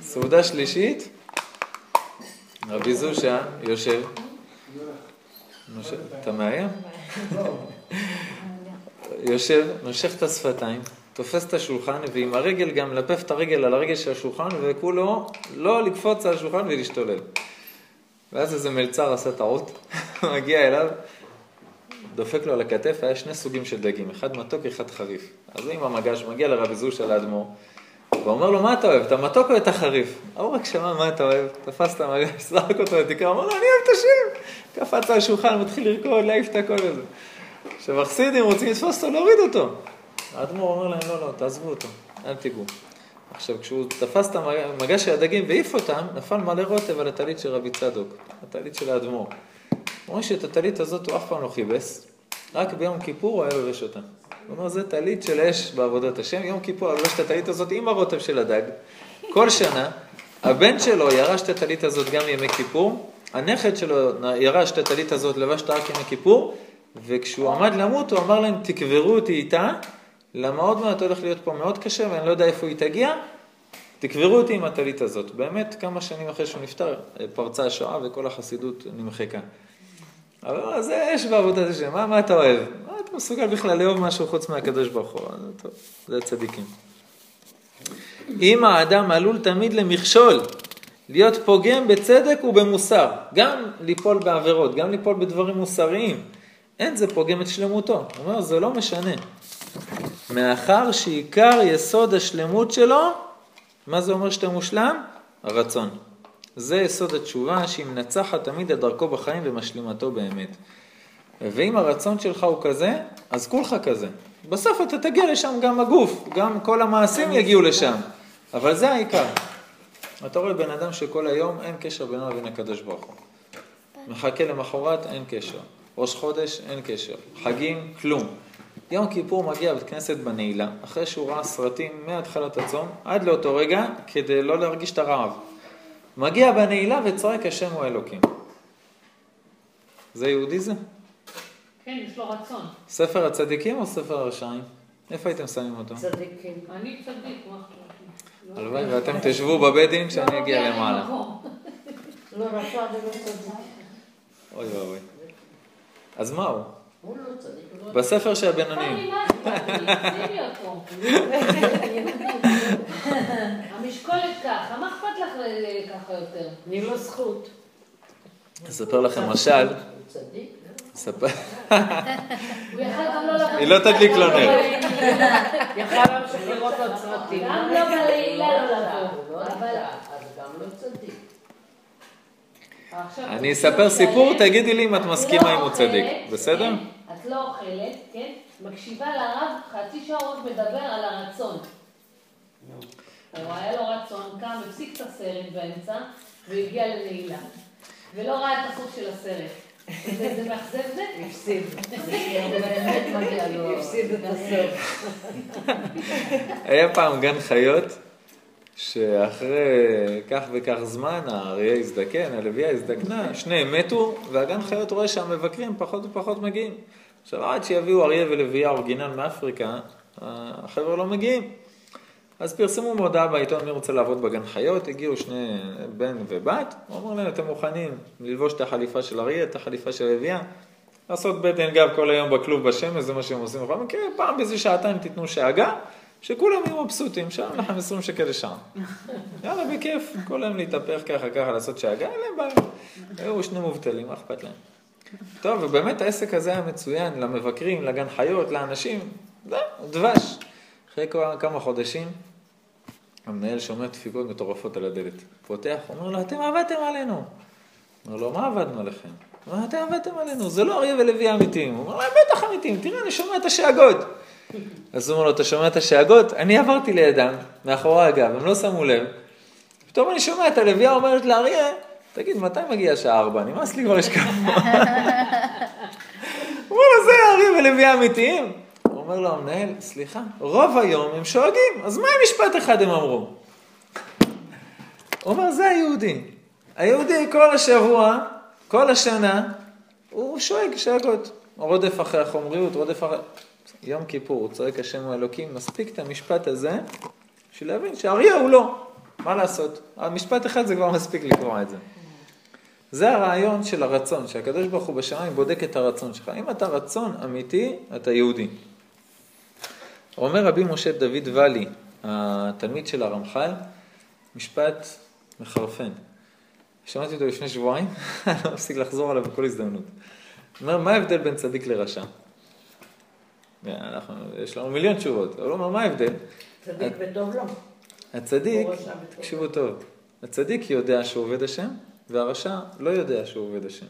סעודה שלישית, רבי זושה יושב. אתה מאיים? יושב, נושך את השפתיים, תופס את השולחן, ועם הרגל גם מלפף את הרגל על הרגל של השולחן, וכולו לא לקפוץ על השולחן ולהשתולל. ואז איזה מלצר עשה טעות, מגיע אליו, דופק לו על הכתף, היה שני סוגים של דגים, אחד מתוק, אחד חריף. אז עם המגש מגיע לרבי זושה לאדמו"ר, ואומר לו, מה אתה אוהב, את המתוק או את החריף? ההוא רק שמע מה אתה אוהב, תפס את המגש, זרק אותו לתקרה, אמר לו, אני אוהב את השם. קפץ על השולחן, מתחיל לרקוד, להעיף את הכל הזה. עכשיו, החסידים רוצים לתפוס אותו, להוריד אותו. האדמו"ר אומר להם, לא, לא, תעזבו אותו, אל תיגעו. עכשיו, כשהוא תפס את המגש של הדגים והעיף אותם, נפל מלא רוטב על הטלית של רבי צדוק, הטלית של האדמו"ר. אומרים שאת הטלית הזאת הוא אף פעם לא כיבס, רק ביום כיפור הוא היה לובש אותה. הוא אומר, זה טלית של אש בעבודת השם, יום כיפור הוא לובש את הטלית הזאת עם הרוטב של הדג. כל שנה, הבן שלו ירש את הטלית הזאת גם ימי כיפור, הנכד שלו ירש את הטלית הזאת, לבש אותה רק ימי כיפור, וכשהוא עמד למות הוא אמר להם, תקברו אותי איתה, למה עוד מעט הולך להיות פה מאוד קשה ואני לא יודע איפה היא תגיע, תקברו אותי עם הטלית הזאת. באמת, כמה שנים אחרי שהוא נפטר, פרצה השואה וכל החסידות נמחקה. אבל זה אש בעבודת השם, מה, מה אתה אוהב? מה אתה מסוגל בכלל לאהוב משהו חוץ מהקדוש ברוך הוא? טוב, זה צדיקים. אם האדם עלול תמיד למכשול, להיות פוגם בצדק ובמוסר, גם ליפול בעבירות, גם ליפול בדברים מוסריים, אין זה פוגם את שלמותו. הוא אומר, זה לא משנה. מאחר שעיקר יסוד השלמות שלו, מה זה אומר שאתה מושלם? הרצון. זה יסוד התשובה שהיא מנצחת תמיד את דרכו בחיים ומשלימתו באמת. ואם הרצון שלך הוא כזה, אז כולך כזה. בסוף אתה תגיע לשם גם הגוף, גם כל המעשים יגיעו לשם. אבל זה העיקר. אתה רואה בן אדם שכל היום אין קשר בינו לבין הקדוש ברוך הוא. מחכה למחרת, אין קשר. ראש חודש, אין קשר. חגים, כלום. יום כיפור מגיע בית כנסת בנעילה, אחרי שהוא ראה סרטים מהתחלת הצום עד לאותו רגע, כדי לא להרגיש את הרעב. מגיע בנעילה וצועק השם הוא אלוקים. זה יהודי זה?
כן, יש לו רצון.
ספר הצדיקים או ספר הרשעים? איפה הייתם שמים אותו?
צדיקים.
אני צדיק, מה?
הלוואי ואתם תשבו בבית דין כשאני
לא
אגיע
נוגע לי
למעלה.
מקום.
לא רשע ולא צדיק.
אוי ואבוי. אז מה הוא?
הוא לא צדיק. הוא לא-
בספר של
אכפת המשקולת ככה, מה אכפת לך אה, ככה יותר?
אני לא זכות.
אספר לכם משל.
גם לא.
היא לא תדליק לו נר.
יכל להמשיך לראות עוד סרטים.
גם לא בלילה לא לבוא.
הוא לא
אבל
נדע, אז גם לא צדיק.
עכשיו,
אני אספר
לא
סיפור, תגידי לי אם את מסכימה
לא
אם הוא
אוכלת,
צדיק, בסדר?
כן, את לא אוכלת, כן? מקשיבה לרב, חצי שעה רק מדבר על הרצון. הוא היה לו רצון, קם, הפסיק את הסרט באמצע, והגיע לנעילה. ולא ראה את הסוף של הסרט. זה זה מאכזב זה?
הפסיד.
באמת מגיע לו.
הפסיד את הסוף.
היה פעם גן חיות, שאחרי כך וכך זמן האריה הזדקן, הלוויה הזדקנה, שניהם מתו, והגן חיות רואה שהמבקרים פחות ופחות מגיעים. עכשיו, עד שיביאו אריה ולוויה אורגינל מאפריקה, החבר'ה לא מגיעים. אז פרסמו מודעה בעיתון מי רוצה לעבוד בגן חיות, הגיעו שני בן ובת, הוא אמר להם, אתם מוכנים ללבוש את החליפה של אריה, את החליפה של לביאה, לעשות בטן גב כל היום בכלוב בשמש, זה מה שהם עושים בכל מקרה, פעם באיזה שעתיים תיתנו שאגה, שכולם יהיו מבסוטים, שם לכם 20 שקל לשעה. יאללה, בכיף, כל היום להתהפך ככה ככה, לעשות שאגה, אין להם בעיה. היו שני מובטלים, מה אכפת להם? טוב, ובאמת העסק הזה היה מצוין למבקרים, לגן חיות, לאנשים, זה דבש. אחרי כמה חודשים, המנהל שומע דפיקות מטורפות על הדלת. פותח, אומר לו, אתם עבדתם עלינו. אומר לו, מה עבדנו עליכם? הוא אומר, אתם עבדתם עלינו, זה לא אריה ולוי אמיתיים. הוא אומר להם, בטח אמיתיים, תראה, אני שומע את השאגות. אז הוא אומר לו, אתה שומע את השאגות? אני עברתי לידם, מאחורי הגב, הם לא שמו לב. פתאום אני שומע את הלוויה אומרת לאריה, תגיד, מתי מגיע השעה ארבע? נמאס לי כבר יש כמה. הוא אומר לו, זה אריה ולוויה אמיתיים? אומר לו המנהל, סליחה, רוב היום הם שואגים, אז מה עם משפט אחד הם אמרו? הוא אומר, זה היהודי. היהודי כל השבוע, כל השנה, הוא שואג שאגות. רודף אחרי החומריות, רודף אחרי... יום כיפור, הוא צועק השם הוא אלוקים, מספיק את המשפט הזה, בשביל להבין שאריה הוא לא. מה לעשות? המשפט אחד זה כבר מספיק לקרוא את זה. זה הרעיון של הרצון, שהקדוש ברוך הוא בשמיים בודק את הרצון שלך. אם אתה רצון אמיתי, אתה יהודי. אומר רבי משה דוד ואלי, התלמיד של הרמח"ל, משפט מחרפן. שמעתי אותו לפני שבועיים, אני לא מפסיק לחזור עליו בכל הזדמנות. אומר, מה ההבדל בין צדיק לרשע? אנחנו, יש לנו מיליון תשובות, אבל הוא אומר, מה ההבדל?
צדיק וטוב לא.
הצדיק, תקשיבו טוב, הצדיק יודע שהוא עובד השם, והרשע לא יודע שהוא עובד השם.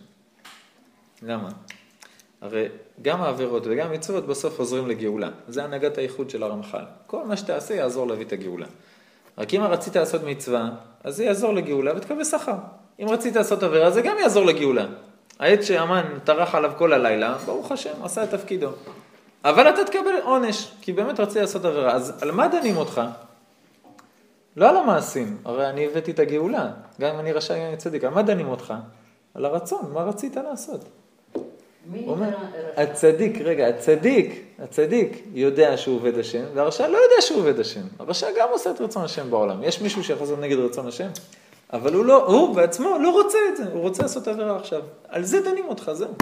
למה? הרי גם העבירות וגם המצוות בסוף עוזרים לגאולה. זה הנהגת הייחוד של הרמח"ל. כל מה שתעשה יעזור להביא את הגאולה. רק אם רצית לעשות מצווה, אז זה יעזור לגאולה ותקבל שכר. אם רצית לעשות עבירה, זה גם יעזור לגאולה. העץ שהמן טרח עליו כל הלילה, ברוך השם, עשה את תפקידו. אבל אתה תקבל עונש, כי באמת רציתי לעשות עבירה. אז על מה דנים אותך? לא על המעשים, הרי אני הבאתי את הגאולה, גם אם אני רשאי אני צדיק. על מה דנים אותך? על הרצון, מה רצית לעשות. אומר? הצדיק, רגע, הצדיק, הצדיק יודע שהוא עובד השם, והרשע לא יודע שהוא עובד השם. הרשע גם עושה את רצון השם בעולם. יש מישהו שיכול לעשות נגד רצון השם? אבל הוא לא, הוא בעצמו לא רוצה את זה, הוא רוצה לעשות עבירה עכשיו. על זה דנים אותך, זהו.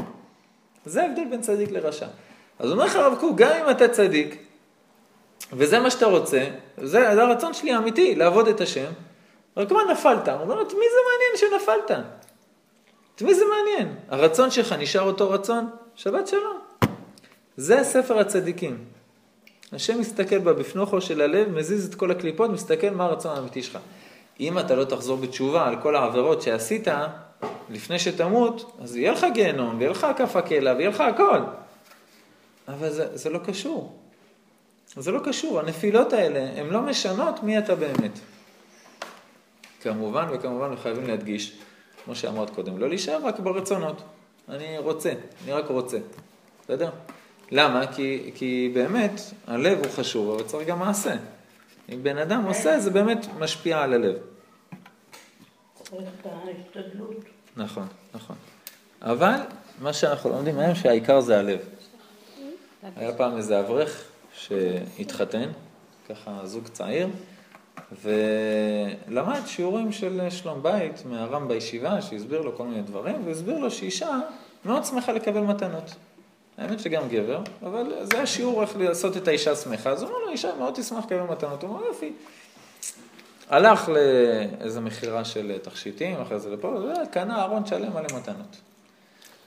זה ההבדל בין צדיק לרשע. אז אומר לך הרב קוק, גם אם אתה צדיק, וזה מה שאתה רוצה, זה, זה הרצון שלי האמיתי, לעבוד את השם, רק מה נפלת? הוא אומר, את מי זה מעניין שנפלת? את מי זה מעניין? הרצון שלך נשאר אותו רצון? שבת שלום. זה ספר הצדיקים. השם מסתכל בה בפנוכו של הלב, מזיז את כל הקליפות, מסתכל מה הרצון האמיתי שלך. אם אתה לא תחזור בתשובה על כל העבירות שעשית לפני שתמות, אז יהיה לך גיהנום, ויהיה לך כף הקלע, ויהיה לך הכל. אבל זה, זה לא קשור. זה לא קשור, הנפילות האלה, הן לא משנות מי אתה באמת. כמובן וכמובן חייבים להדגיש, כמו שאמרת קודם, לא להישאר רק ברצונות. אני רוצה, אני רק רוצה. בסדר? למה? כי, כי באמת הלב הוא חשוב, אבל צריך גם מעשה. אם בן אדם עושה, זה באמת משפיע על הלב. נכון, נכון. אבל מה שאנחנו לומדים היום שהעיקר זה הלב. היה פעם איזה אברך שהתחתן, ככה זוג צעיר, ולמד שיעורים של שלום בית מהר"ם בישיבה, שהסביר לו כל מיני דברים, והסביר לו שאישה מאוד שמחה לקבל מתנות. האמת שגם גבר, אבל זה השיעור איך לעשות את האישה שמחה, אז הוא אומר לו, אישה מאוד תשמח לקבל מתנות, הוא אומר, יופי. הלך לאיזה מכירה של תכשיטים, אחרי זה לפה, וקנה ארון שלם מלא מתנות.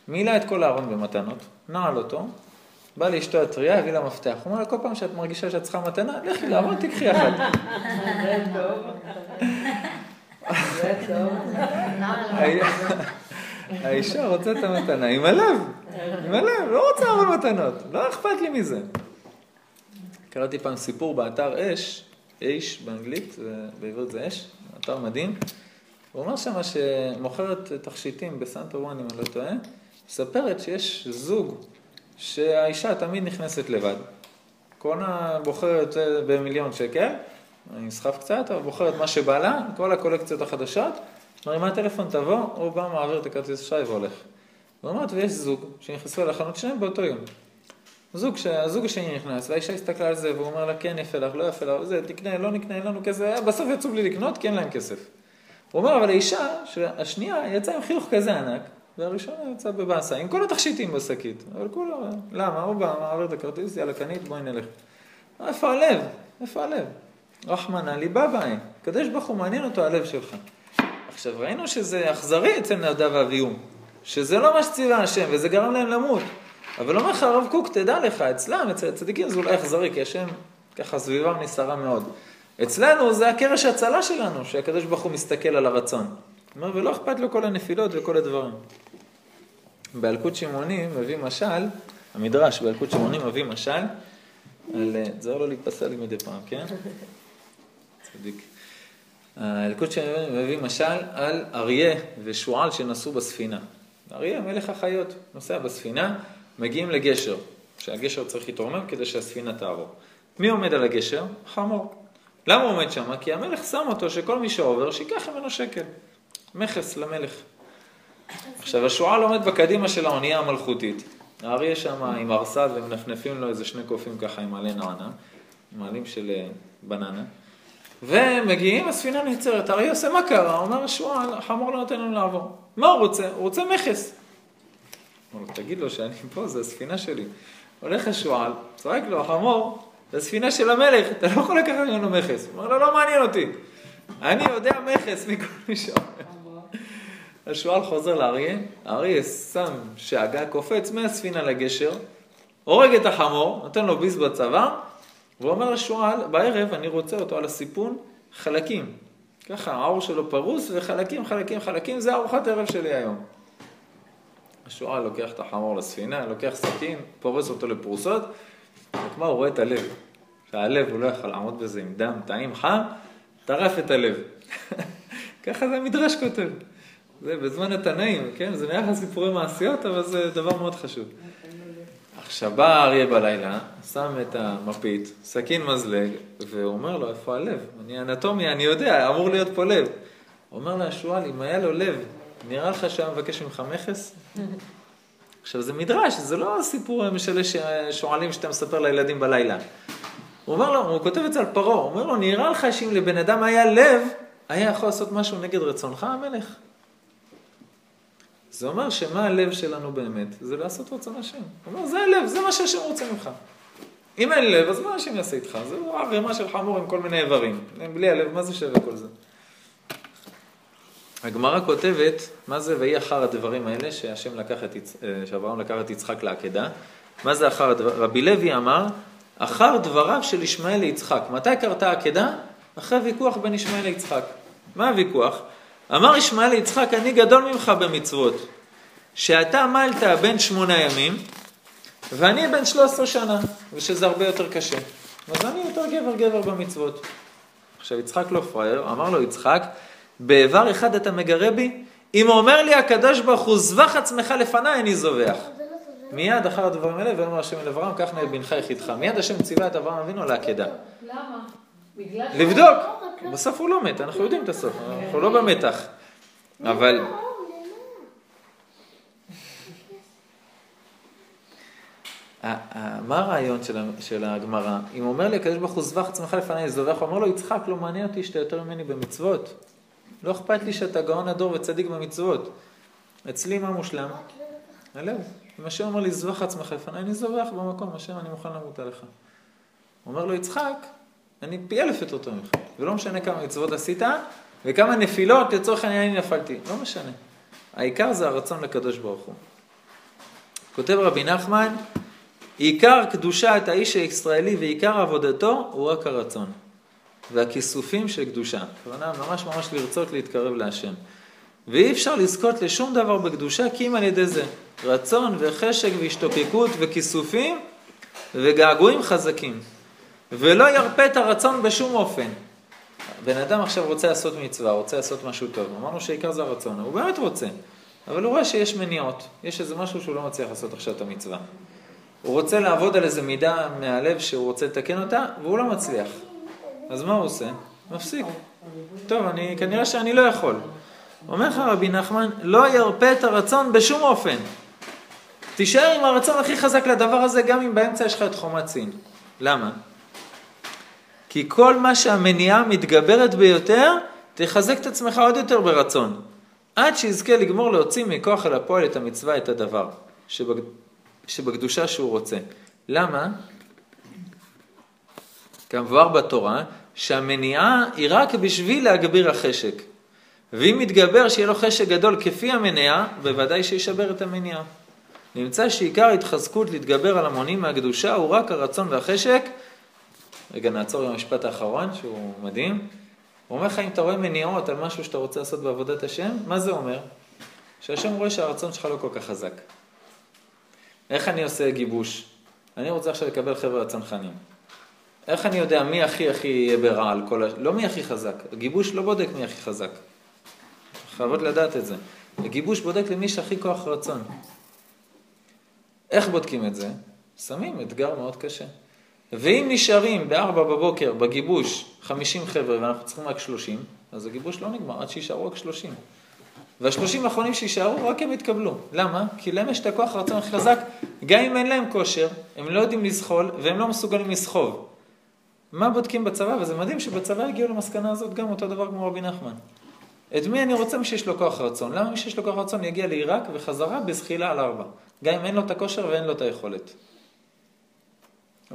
מילא את כל הארון במתנות, נעל אותו, בא לאשתו הטריה, הביא לה מפתח. הוא אומר לה, כל פעם שאת מרגישה שאת צריכה מתנה, לכי לארון, תקחי אחת.
זה טוב. זה טוב.
האישה רוצה את המתנה עם הלב, עם הלב, לא רוצה ארון מתנות, לא אכפת לי מזה. קראתי פעם סיפור באתר אש, אש באנגלית, בעברית זה אש, אתר מדהים. הוא אומר שמה שמוכרת תכשיטים בסנטה וואן, אם אני לא טועה, מספרת שיש זוג שהאישה תמיד נכנסת לבד. קונה, בוחרת במיליון שקל, אני נסחף קצת, אבל בוחרת מה שבא לה, כל הקולקציות החדשות, מרימה טלפון, תבוא, הוא בא, מעביר את הכרטיס אשראי והולך. ואומרת, ויש זוג שנכנסו לחנות שלהם באותו יום. זוג, הזוג השני נכנס, והאישה הסתכלה על זה, והוא אומר לה, כן יפה לך, לא יפה לך, זה, תקנה, לא נקנה, אין לנו כסף, בסוף יצאו בלי לקנות, כי אין להם כסף. הוא אומר, אבל האישה, השנייה, יצאה עם חיוך כזה ענק, והראשונה יצאה בבאסה, עם כל התכשיטים בשקית. אבל כולו, למה? הוא בא, מעביר את הכרטיס, יאללה, קנית, בואי נלך. איפה הלב? איפה הלב? רחמנא ליבא בעין. הקדוש ברוך הוא מעניין אותו הלב שלך. עכשיו, ראינו שזה אכזרי אצל נדב ואביהו, שזה לא מה שציווה השם, וזה גרם להם למות. אבל אומר לך הרב קוק, תדע לך, אצלם, אצל הצדיקים זה אולי אכזרי, כי השם ככה סביבם נסתרה מאוד. אצלנו זה הקרש הצלה שלנו, שהקדוש ברוך הוא מסתכל על הרצון. אומר, ולא אכפת לו כל הנפילות וכל הדברים. באלקוט שמעוני מביא משל, המדרש באלקוט שמעוני מביא משל, על, תזהר לו להתפסל לי מדי פעם, כן? צדיק. האלקוט שמעוני מביא משל על אריה ושועל שנסעו בספינה. אריה, מלך החיות, נוסע בספינה, מגיעים לגשר, שהגשר צריך להתרומם כדי שהספינה תעבור. מי עומד על הגשר? חמור. למה הוא עומד שם? כי המלך שם אותו שכל מי שעובר, שיקח ממנו שקל. מכס למלך. עכשיו, השועל עומד בקדימה של האונייה המלכותית. האריה שם עם ארסל ומנפנפים לו איזה שני קופים ככה עם עלי נענה, עם עלים של אה, בננה. ומגיעים, הספינה נעצרת. האריה עושה מה קרה? אומר השועל, החמור לא נותן לנו לעבור. מה הוא רוצה? הוא רוצה מכס. אומר לו, תגיד לו שאני פה, זו הספינה שלי. הולך השועל, צועק לו, החמור, זו הספינה של המלך, אתה לא יכול לקחת ממנו מכס. הוא אומר לו, לא מעניין אותי. אני יודע מכס מכל מי שאומר. השועל חוזר לאריה, האריה שם שאגה, קופץ מהספינה לגשר, הורג את החמור, נותן לו ביס בצבא, ואומר לשועל, בערב אני רוצה אותו על הסיפון חלקים. ככה, העור שלו פרוס וחלקים, חלקים, חלקים, זה ארוחת ערב שלי היום. השועל לוקח את החמור לספינה, לוקח סכין, פורס אותו לפרוסות, וכמה הוא רואה את הלב. שהלב, הוא לא יכול לעמוד בזה עם דם, טעים, חם, טרף את הלב. ככה זה המדרש כותב. זה בזמן התנאים, כן? זה נראה לך סיפורי מעשיות, אבל זה דבר מאוד חשוב. עכשיו בא האריה בלילה, שם את המפית, סכין מזלג, והוא אומר לו, איפה הלב? אני אנטומיה, אני יודע, אמור להיות פה לב. אומר לה, שועל, אם היה לו לב, נראה לך שהיה מבקש ממך מכס? עכשיו זה מדרש, זה לא סיפור משלה שועלים שאתה מספר לילדים בלילה. הוא אומר לו, הוא כותב את זה על פרעה, הוא אומר לו, נראה לך שאם לבן אדם היה לב, היה יכול לעשות משהו נגד רצונך, המלך? זה אומר שמה הלב שלנו באמת? זה לעשות רצון השם. הוא אומר, זה הלב, זה מה שהשם רוצה ממך. אם אין לב, אז מה השם יעשה איתך? זה ערימה של חמור עם כל מיני איברים. בלי הלב, מה זה שווה כל זה? הגמרא כותבת, מה זה ויהי אחר הדברים האלה, שהשם לקח את, שאברהם לקח את יצחק לעקדה. מה זה אחר הדברים? רבי לוי אמר, אחר דבריו של ישמעאל ליצחק. מתי קרתה העקדה? אחרי ויכוח בין ישמעאל ליצחק. מה הוויכוח? אמר ישמעאל ליצחק, אני גדול ממך במצוות, שאתה עמלת בן שמונה ימים, ואני בן שלוש עשרה שנה, ושזה הרבה יותר קשה. אז אני יותר גבר גבר במצוות. עכשיו יצחק לא פראייר, אמר לו יצחק, באיבר אחד אתה מגרה בי? אם אומר לי הקדוש ברוך הוא, זבח עצמך לפניי, אני זובח. מיד אחר הדברים האלה, ואומר השם אל אברהם, קח נא בנך יחידך. מיד השם ציווה את אברהם אבינו לעקדה.
למה?
לבדוק. בסוף הוא לא מת, אנחנו יודעים את הסוף, אנחנו לא במתח. אבל... מה הרעיון של הגמרא? אם אומר לי הקדוש ברוך הוא זבח עצמך לפניי זובח, הוא אומר לו יצחק, לא מעניין אותי שאתה יותר ממני במצוות. לא אכפת לי שאתה גאון הדור וצדיק במצוות. אצלי מה מושלם? הלב. אם השם אומר לי זבח עצמך לפניי, אני זובח במקום, השם אני מוכן למות עליך. אומר לו יצחק, אני פי אלף יותר טוב ממך, ולא משנה כמה מצוות עשית, וכמה נפילות, לצורך העניין אני נפלתי, לא משנה. העיקר זה הרצון לקדוש ברוך הוא. כותב רבי נחמן, עיקר קדושת האיש הישראלי ועיקר עבודתו הוא רק הרצון. והכיסופים של קדושה. הכוונה ממש ממש לרצות להתקרב להשם. ואי אפשר לזכות לשום דבר בקדושה כי אם על ידי זה. רצון וחשק והשתוקקות וכיסופים וגעגועים חזקים. ולא ירפה את הרצון בשום אופן. בן אדם עכשיו רוצה לעשות מצווה, רוצה לעשות משהו טוב. אמרנו שעיקר זה הרצון, הוא באמת רוצה. אבל הוא רואה שיש מניעות, יש איזה משהו שהוא לא מצליח לעשות עכשיו את המצווה. הוא רוצה לעבוד על איזה מידה מהלב שהוא רוצה לתקן אותה, והוא לא מצליח. אז מה הוא עושה? מפסיק. טוב, אני, כנראה שאני לא יכול. אומר לך רבי נחמן, לא ירפה את הרצון בשום אופן. תישאר עם הרצון הכי חזק לדבר הזה, גם אם באמצע יש לך את חומת סין. למה? כי כל מה שהמניעה מתגברת ביותר, תחזק את עצמך עוד יותר ברצון. עד שיזכה לגמור להוציא מכוח אל הפועל את המצווה, את הדבר, שבק... שבקדושה שהוא רוצה. למה? כמבואר בתורה, שהמניעה היא רק בשביל להגביר החשק. ואם מתגבר שיהיה לו חשק גדול כפי המניעה, בוודאי שישבר את המניעה. נמצא שעיקר ההתחזקות להתגבר על המונים מהקדושה הוא רק הרצון והחשק. רגע, נעצור עם המשפט האחרון, שהוא מדהים. הוא אומר לך, אם אתה רואה מניעות על משהו שאתה רוצה לעשות בעבודת השם, מה זה אומר? שהשם רואה שהרצון שלך לא כל כך חזק. איך אני עושה גיבוש? אני רוצה עכשיו לקבל חבר'ה הצנחנים. איך אני יודע מי הכי הכי יהיה ברעל? כל ה... לא מי הכי חזק. הגיבוש לא בודק מי הכי חזק. חייבות לדעת את זה. הגיבוש בודק למי שהכי כוח רצון. איך בודקים את זה? שמים אתגר מאוד קשה. ואם נשארים ב-4 בבוקר בגיבוש 50 חבר'ה ואנחנו צריכים רק 30, אז הגיבוש לא נגמר עד שישארו רק 30. והשלושים האחרונים שיישארו, רק הם יתקבלו. למה? כי להם יש את הכוח הרצון הכי חזק, גם אם אין להם כושר, הם לא יודעים לזחול והם לא מסוגלים לסחוב. מה בודקים בצבא? וזה מדהים שבצבא הגיעו למסקנה הזאת גם אותו דבר כמו רבי נחמן. את מי אני רוצה? מי שיש לו כוח רצון. למה מי שיש לו כוח רצון יגיע לעיראק וחזרה בזחילה על ארבע? גם אם אין לו את הכושר ואין לו את היכולת.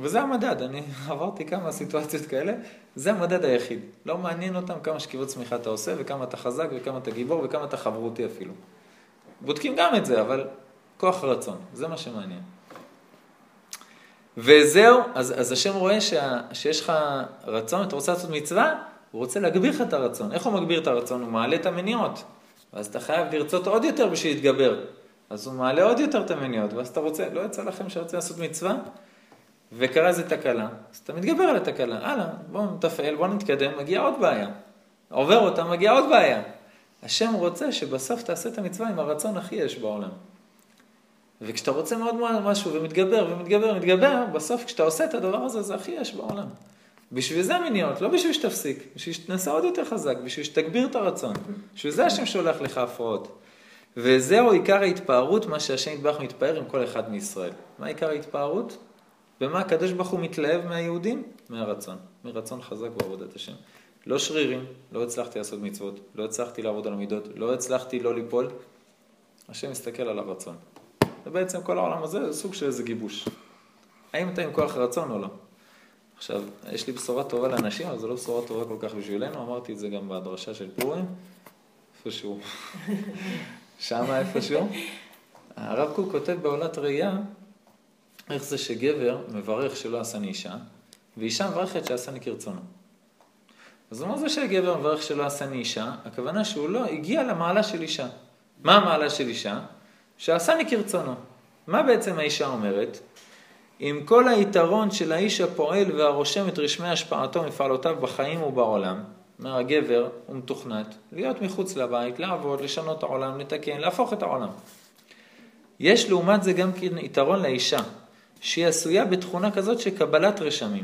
וזה המדד, אני עברתי כמה סיטואציות כאלה, זה המדד היחיד. לא מעניין אותם כמה שכיבות צמיחה אתה עושה, וכמה אתה חזק, וכמה אתה גיבור, וכמה אתה חברותי אפילו. בודקים גם את זה, אבל כוח רצון, זה מה שמעניין. וזהו, אז, אז השם רואה שה, שיש לך רצון, אתה רוצה לעשות מצווה, הוא רוצה להגביר לך את הרצון. איך הוא מגביר את הרצון? הוא מעלה את המניעות. ואז אתה חייב לרצות עוד יותר בשביל להתגבר. אז הוא מעלה עוד יותר את המניעות, ואז אתה רוצה, לא יצא לכם שרוצה לעשות מצווה? וקרה איזה תקלה, אז אתה מתגבר על התקלה, הלאה, בואו נתפעל, בואו נתקדם, מגיעה עוד בעיה. עובר אותה, מגיעה עוד בעיה. השם רוצה שבסוף תעשה את המצווה עם הרצון הכי יש בעולם. וכשאתה רוצה מאוד מאוד משהו ומתגבר ומתגבר ומתגבר, בסוף כשאתה עושה את הדבר הזה, זה הכי יש בעולם. בשביל זה מניעות, לא בשביל שתפסיק, בשביל שתנסה עוד יותר חזק, בשביל שתגביר את הרצון. בשביל זה השם שולח לך הפרעות. וזהו עיקר ההתפארות, מה שהשם יתברך מתפאר עם כל אחד מישראל. מה עיקר ההתפארות? במה הקדוש ברוך הוא מתלהב מהיהודים? מהרצון, מרצון חזק בעבודת השם. לא שרירים, לא הצלחתי לעשות מצוות, לא הצלחתי לעבוד על המידות, לא הצלחתי לא ליפול. השם מסתכל על הרצון. ובעצם כל העולם הזה זה סוג של איזה גיבוש. האם אתה עם כוח רצון או לא? עכשיו, יש לי בשורה טובה לאנשים, אבל זו לא בשורה טובה כל כך בשבילנו, אמרתי את זה גם בדרשה של פורים, איפשהו, שמה איפשהו. הרב קוק כותב בעולת ראייה, איך זה שגבר מברך שלא עשני אישה, ואישה מברכת שעשני כרצונו. אז אומר זה שגבר מברך שלא עשני אישה, הכוונה שהוא לא הגיע למעלה של אישה. מה המעלה של אישה? שעשני כרצונו. מה בעצם האישה אומרת? עם כל היתרון של האיש הפועל והרושם את רשמי השפעתו מפעלותיו בחיים ובעולם, אומר הגבר הוא מתוכנת להיות מחוץ לבית, לעבוד, לשנות את העולם, לתקן, להפוך את העולם. יש לעומת זה גם כן יתרון לאישה, שהיא עשויה בתכונה כזאת של קבלת רשמים.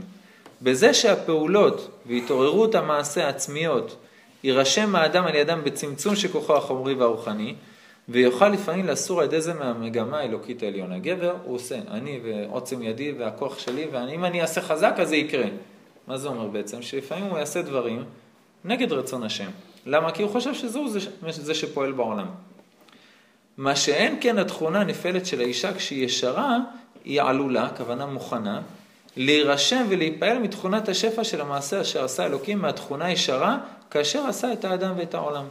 בזה שהפעולות והתעוררות המעשה העצמיות יירשם האדם על ידם בצמצום של כוחו החומרי והרוחני, ויוכל לפעמים לאסור על ידי זה מהמגמה האלוקית העליונה. גבר, הוא עושה, אני ועוצם ידי והכוח שלי, ואם אני אעשה חזק אז זה יקרה. מה זה אומר בעצם? שלפעמים הוא יעשה דברים נגד רצון השם. למה? כי הוא חושב שזהו זה, זה שפועל בעולם. מה שאין כן התכונה הנפעלת של האישה כשהיא ישרה, היא עלולה, כוונה מוכנה, להירשם ולהיפעל מתכונת השפע של המעשה אשר עשה אלוקים מהתכונה הישרה, כאשר עשה את האדם ואת העולם.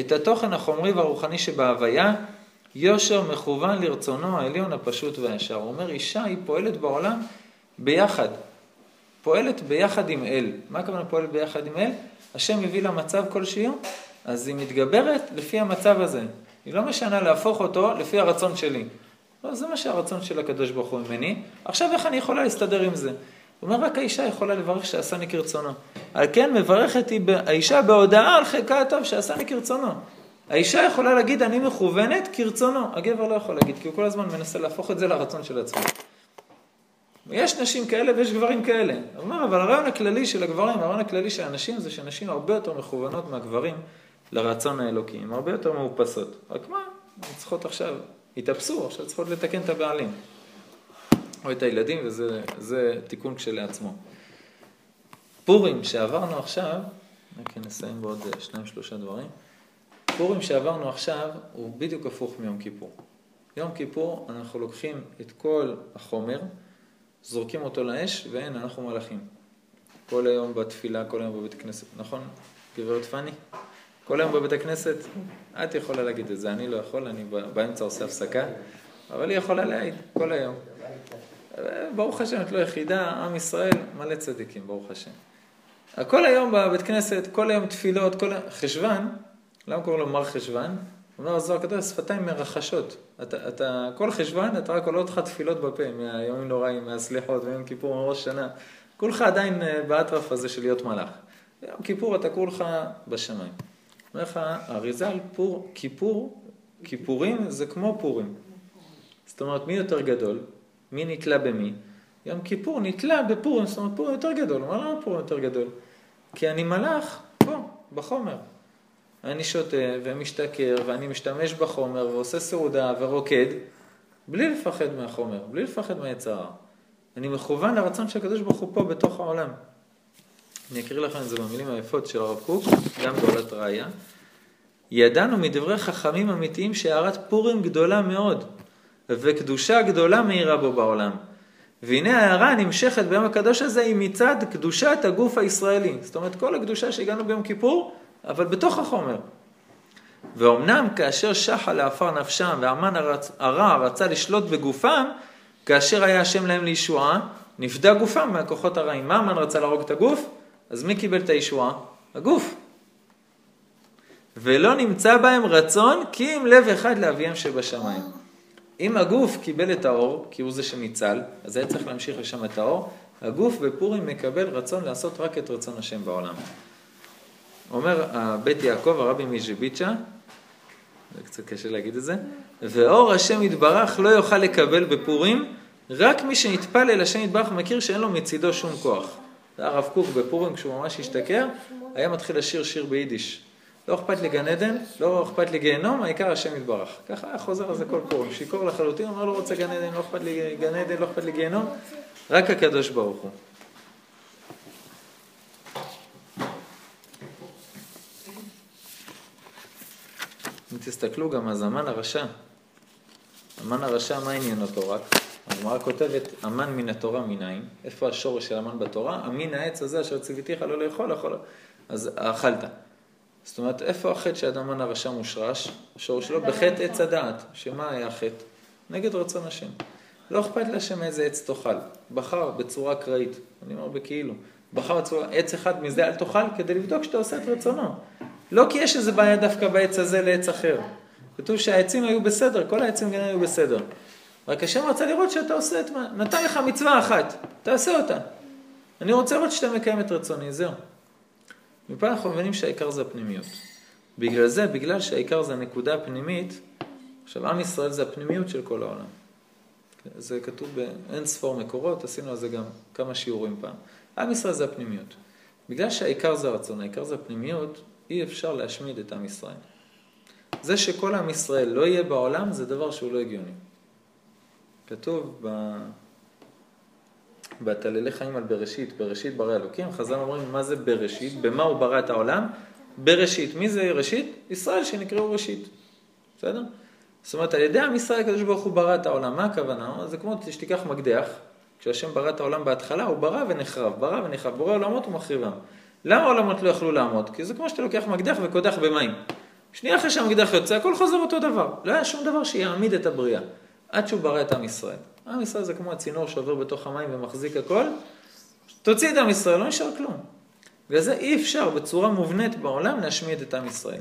את התוכן החומרי והרוחני שבהוויה, יושר מכוון לרצונו העליון הפשוט והישר. הוא אומר, אישה היא פועלת בעולם ביחד. פועלת ביחד עם אל. מה הכוונה פועלת ביחד עם אל? השם מביא לה מצב כלשהו, אז היא מתגברת לפי המצב הזה. היא לא משנה להפוך אותו לפי הרצון שלי. לא, זה מה שהרצון של הקדוש ברוך הוא ממני. עכשיו איך אני יכולה להסתדר עם זה? הוא אומר, רק האישה יכולה לברך שעשני כרצונו. על כן מברכת היא האישה בהודעה על חלקה הטוב שעשני כרצונו. האישה יכולה להגיד, אני מכוונת כרצונו. הגבר לא יכול להגיד, כי הוא כל הזמן מנסה להפוך את זה לרצון של עצמו. יש נשים כאלה ויש גברים כאלה. הוא אומר, אבל הרעיון הכללי של הגברים, הרעיון הכללי של הנשים, זה שנשים הרבה יותר מכוונות מהגברים לרצון האלוקי, הן הרבה יותר מאופסות. רק מה, הן צריכות עכשיו התאפסו, עכשיו צריכות לתקן את הבעלים. או את הילדים, וזה תיקון כשלעצמו. פורים שעברנו עכשיו, רק נסיים בעוד שניים שלושה דברים. פורים שעברנו עכשיו הוא בדיוק הפוך מיום כיפור. יום כיפור אנחנו לוקחים את כל החומר, זורקים אותו לאש, ואין, אנחנו מלאכים. כל היום בתפילה, כל היום בבית הכנסת, נכון, גברת פאני? כל היום בבית הכנסת? את יכולה להגיד את זה, אני לא יכול, אני באמצע עושה הפסקה, אבל היא יכולה להעיד כל היום. ברוך השם, את לא יחידה, עם ישראל מלא צדיקים, ברוך השם. כל היום בבית כנסת, כל היום תפילות, כל היום... חשוון, למה קוראים לו מר חשוון? אומר הזוהר הקדוש, שפתיים מרחשות. אתה, אתה, כל חשוון, אתה רק עולה אותך תפילות בפה, מהיומים נוראים, מהסליחות, מיום כיפור, מראש שנה. כולך עדיין אה, באטרף הזה של להיות מלאך. יום כיפור אתה כולך בשמיים. אומר לך, האריזה על פור, כיפור, כיפורים זה כמו פורים. זאת אומרת, מי יותר גדול? מי נתלה במי? יום כיפור נתלה בפורים, זאת אומרת פורים יותר גדול. מה למה פורים יותר גדול? כי אני מלאך פה, בחומר. אני שותה ומשתכר ואני משתמש בחומר ועושה סעודה ורוקד בלי לפחד מהחומר, בלי לפחד מהיצר. אני מכוון לרצון של הקדוש ברוך הוא פה בתוך העולם. אני אקריא לכם את זה במילים היפות של הרב קוק, גם בעולת ראיה. ידענו מדברי חכמים אמיתיים שהערת פורים גדולה מאוד, וקדושה גדולה מאירה בו בעולם. והנה ההערה הנמשכת ביום הקדוש הזה היא מצד קדושת הגוף הישראלי. זאת אומרת, כל הקדושה שהגענו ביום כיפור, אבל בתוך החומר. ואומנם כאשר שחה לעפר נפשם והמן הרע רצה לשלוט בגופם, כאשר היה השם להם לישועה, נפדה גופם מהכוחות הרעים. מה המן רצה להרוג את הגוף? אז מי קיבל את הישועה? הגוף. ולא נמצא בהם רצון כי אם לב אחד לאביהם שבשמיים. אם הגוף קיבל את האור, כי הוא זה שניצל, אז היה צריך להמשיך לשם את האור, הגוף בפורים מקבל רצון לעשות רק את רצון השם בעולם. אומר בית יעקב, הרבי מז'ביצ'ה, זה קצת קשה להגיד את זה, ואור השם יתברך לא יוכל לקבל בפורים, רק מי שנטפל אל השם יתברך מכיר שאין לו מצידו שום כוח. זה הרב קוק בפורים, כשהוא ממש השתכר, היה מתחיל לשיר שיר ביידיש. לא אכפת לי גן עדן, לא אכפת לי גיהנום, העיקר השם יתברך. ככה היה חוזר על זה כל פורים. שיכור לחלוטין, אומר לא רוצה גן עדן, לא אכפת לי גן עדן, לא אכפת לי גיהנום, רק הקדוש ברוך הוא. אם תסתכלו גם, אז המן הרשע, המן הרשע, מה עניין אותו רק? הגמרא כותבת, המן מן התורה מנין? איפה השורש של המן בתורה? המין העץ הזה אשר ציוויתיך לא לאכול, אכול, אז אכלת. זאת אומרת, איפה החטא שאדם מן הרשע מושרש? השורש שלו בחטא עץ הדעת. שמה היה החטא? נגד רצון השם. לא אכפת להשם איזה עץ תאכל. בחר בצורה אקראית, אני אומר בכאילו. בחר בצורה, עץ אחד מזה אל תאכל כדי לבדוק שאתה עושה את רצונו. לא כי יש איזה בעיה דווקא בעץ הזה לעץ אחר. כתוב שהעצים היו בסדר, כל העצים גם היו בסדר. רק השם רצה לראות שאתה עושה את מה, נתן לך מצווה אחת, תעשה אותה. אני רוצה לראות שאתה מקיים את רצוני, זהו. מפה אנחנו מבינים שהעיקר זה הפנימיות. בגלל זה, בגלל שהעיקר זה הנקודה הפנימית, עכשיו עם ישראל זה הפנימיות של כל העולם. זה כתוב באין ספור מקורות, עשינו על זה גם כמה שיעורים פעם. עם ישראל זה הפנימיות. בגלל שהעיקר זה הרצון, העיקר זה הפנימיות, אי אפשר להשמיד את עם ישראל. זה שכל עם ישראל לא יהיה בעולם זה דבר שהוא לא הגיוני. כתוב ב... בתללי חיים על בראשית, בראשית ברא אלוקים, חז"ל אומרים מה זה בראשית, במה הוא ברא את העולם? בראשית. מי זה ראשית? ישראל שנקראו ראשית. בסדר? זאת אומרת, על ידי עם ישראל הקדוש ברוך הוא ברא את העולם. מה הכוונה? זה כמו שתיקח מקדח, כשהשם ברא את העולם בהתחלה, הוא ברא ונחרב, ברא ונחרב, בורא עולמות ומחריבם. למה העולמות לא יכלו לעמוד? כי זה כמו שאתה לוקח מקדח וקודח במים. שנייה אחרי שהמקדח יוצא, הכל חוזר אותו דבר. לא היה שום דבר שיעמיד את הבריאה. עד שהוא ברא את עם ישראל. עם ישראל זה כמו הצינור שעובר בתוך המים ומחזיק הכל. תוציא את עם ישראל, לא נשאר כלום. בגלל זה אי אפשר בצורה מובנית בעולם להשמיד את עם ישראל.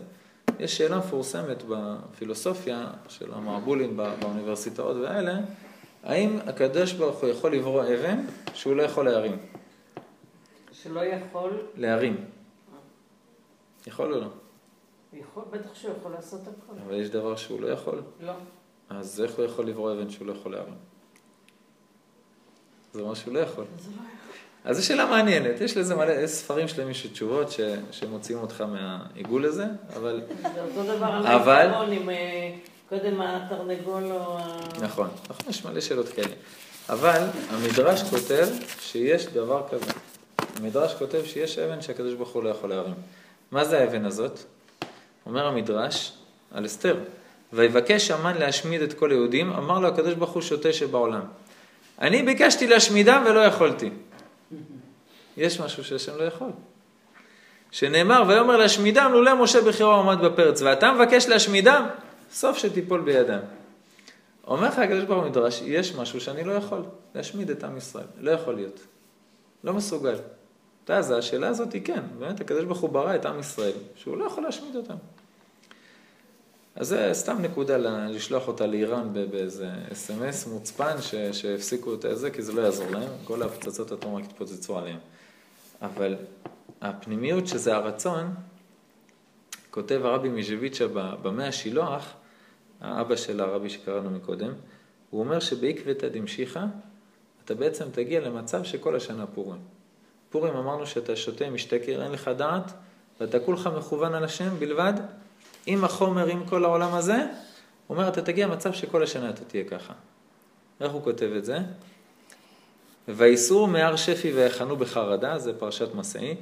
יש שאלה מפורסמת בפילוסופיה של המעבולים באוניברסיטאות והאלה, האם הקדוש ברוך הוא יכול לברוא אבן שהוא לא יכול להרים?
שלא יכול?
להרים. יכול או לא?
יכול, בטח שהוא יכול לעשות הכל.
אבל יש דבר שהוא לא יכול?
לא.
אז איך הוא יכול לברוא אבן שהוא לא יכול להרים? זה אומר שהוא לא יכול.
לא
אז זו שאלה מעניינת, יש לזה מלא ספרים שלמים של תשובות ש, שמוציאים אותך מהעיגול הזה, אבל...
זה אותו דבר על העיקרון עם, אה, קודם התרנגול או ה...
נכון, נכון, יש מלא שאלות כאלה. אבל המדרש כותב שיש דבר כזה. המדרש כותב שיש אבן שהקדוש ברוך הוא לא יכול להרים. מה זה האבן הזאת? אומר המדרש על אסתר, ויבקש המן להשמיד את כל היהודים, אמר לו הקדוש ברוך הוא שוטה שבעולם. אני ביקשתי להשמידם ולא יכולתי. יש משהו שהשם לא יכול. שנאמר, ויאמר להשמידם, לולא משה בחירו עמד בפרץ, ואתה מבקש להשמידם, סוף שתיפול בידם. אומר לך הקדוש ברוך הוא מדרש, יש משהו שאני לא יכול, להשמיד את עם ישראל. לא יכול להיות. לא מסוגל. אתה יודע, השאלה הזאת היא כן, באמת הקדוש ברוך הוא ברא את עם ישראל, שהוא לא יכול להשמיד אותם. אז זה סתם נקודה לשלוח אותה לאיראן באיזה אס.אם.אס מוצפן שהפסיקו את זה, כי זה לא יעזור להם, כל הפצצות אטום רק יתפוצצו עליהם. אבל הפנימיות שזה הרצון, כותב הרבי מז'ביצ'ה במאה השילוח, האבא של הרבי שקראנו מקודם, הוא אומר שבעקבתא דמשיחא, אתה בעצם תגיע למצב שכל השנה פורים. פורים אמרנו שאתה שותה משתכר, אין לך דעת, ואתה כולך מכוון על השם בלבד, עם החומר, עם כל העולם הזה, הוא אומר, אתה תגיע למצב שכל השנה אתה תהיה ככה. איך הוא כותב את זה? ויסעו מהר שפי ויחנו בחרדה, זה פרשת מסעי,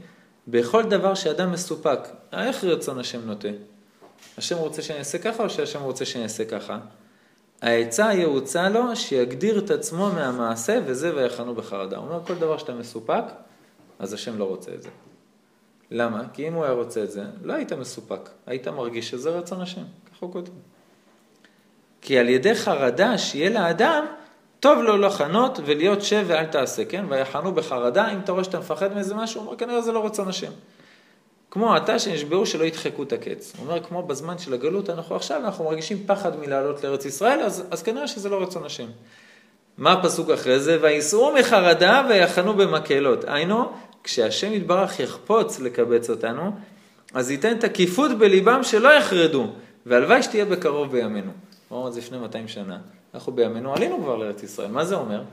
בכל דבר שאדם מסופק, איך רצון השם נוטה? השם רוצה שאני אעשה ככה או שהשם רוצה שאני אעשה ככה? העצה יעוצה לו שיגדיר את עצמו מהמעשה וזה ויחנו בחרדה. הוא אומר כל דבר שאתה מסופק, אז השם לא רוצה את זה. למה? כי אם הוא היה רוצה את זה, לא היית מסופק, היית מרגיש שזה רצון השם, ככה הוא כותב. כי על ידי חרדה שיהיה לאדם, טוב לו לא חנות ולהיות שב ואל תעשה, כן? ויחנו בחרדה, אם אתה רואה שאתה מפחד מאיזה משהו, הוא אומר כנראה זה לא רצון השם. כמו עתה שנשבעו שלא ידחקו את הקץ. הוא אומר, כמו בזמן של הגלות, אנחנו עכשיו, אנחנו מרגישים פחד מלעלות לארץ ישראל, אז, אז כנראה שזה לא רצון השם. מה הפסוק אחרי זה? וייסעו מחרדה ויחנו במקהלות. היינו, כשהשם יתברך יחפוץ לקבץ אותנו, אז ייתן תקיפות בליבם שלא יחרדו, והלוואי שתהיה בקרוב בימינו. אמרנו את זה לפני 200 שנה. אנחנו בימינו עלינו כבר לארץ ישראל. מה זה אומר?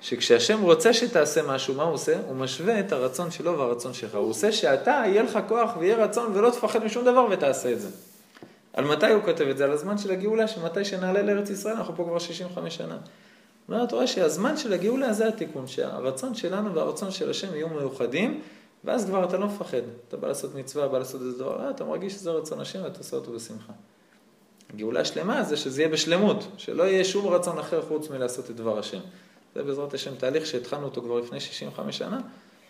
שכשהשם רוצה שתעשה משהו, מה הוא עושה? הוא משווה את הרצון שלו והרצון שלך. הוא עושה שאתה, יהיה לך כוח ויהיה רצון ולא תפחד משום דבר ותעשה את זה. על מתי הוא כותב את זה? על הזמן של הגאולה, שמתי שנעלה לארץ ישראל, אנחנו פה כבר 65 שנה. אומר, רואה שהזמן של הגאולה זה התיקון, שהרצון שלנו והרצון של השם יהיו מאוחדים, ואז כבר אתה לא מפחד. אתה בא לעשות מצווה, בא לעשות איזה דבר, אה, אתה מרגיש שזה רצון השם ואתה עושה אותו בשמחה. הגאולה השלמה זה שזה יהיה בשלמות, שלא יהיה שום רצון אחר חוץ מלעשות את דבר השם. זה בעזרת השם תהליך שהתחלנו אותו כבר לפני 65 שנה,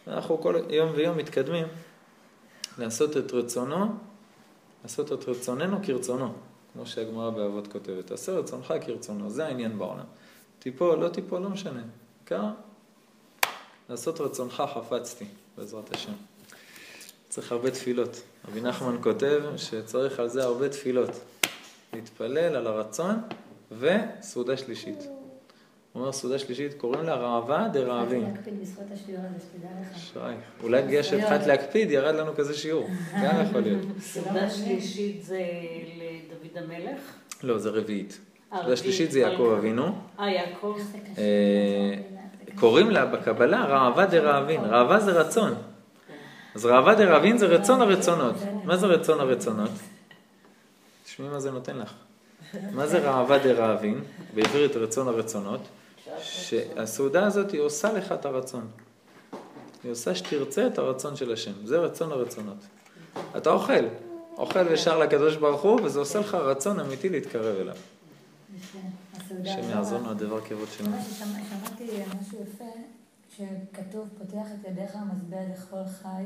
ואנחנו כל יום ויום מתקדמים לעשות את רצונו, לעשות את רצוננו כרצונו, כמו שהגמרא באבות כותבת, תעשה רצונך כרצונו, זה העניין בעולם. תיפול, לא תיפול, לא משנה. עיקר, לעשות רצונך חפצתי, בעזרת השם. צריך הרבה תפילות. רבי נחמן כותב שצריך על זה הרבה תפילות. להתפלל על הרצון וסעודה שלישית. הוא אומר סעודה שלישית, קוראים לה ראווה דרעבים. אולי בגלל שהתחלת להקפיד, ירד לנו כזה שיעור. גם יכול להיות.
סעודה שלישית זה לדוד המלך?
לא, זה רביעית. סעודה שלישית זה יעקב אבינו.
אה, יעקב.
אה, קוראים לה בקבלה ראווה דרעבין. ראווה זה רצון. אז ראווה דרעבין זה רצון הרצונות. מה זה רצון הרצונות? תשמעי מה זה נותן לך. מה זה ראווה דרעבין? בעברית רצון הרצונות. שהסעודה הזאת היא עושה לך את הרצון. היא עושה שתרצה את הרצון של השם. זה רצון הרצונות. אתה אוכל, אוכל ושר לקדוש ברוך הוא, וזה עושה לך רצון אמיתי להתקרב אליו. השם יעזור לנו הדבר כבוד שלנו.
שמעתי משהו יפה, שכתוב, פותח את ידיך מזבח לכל חי,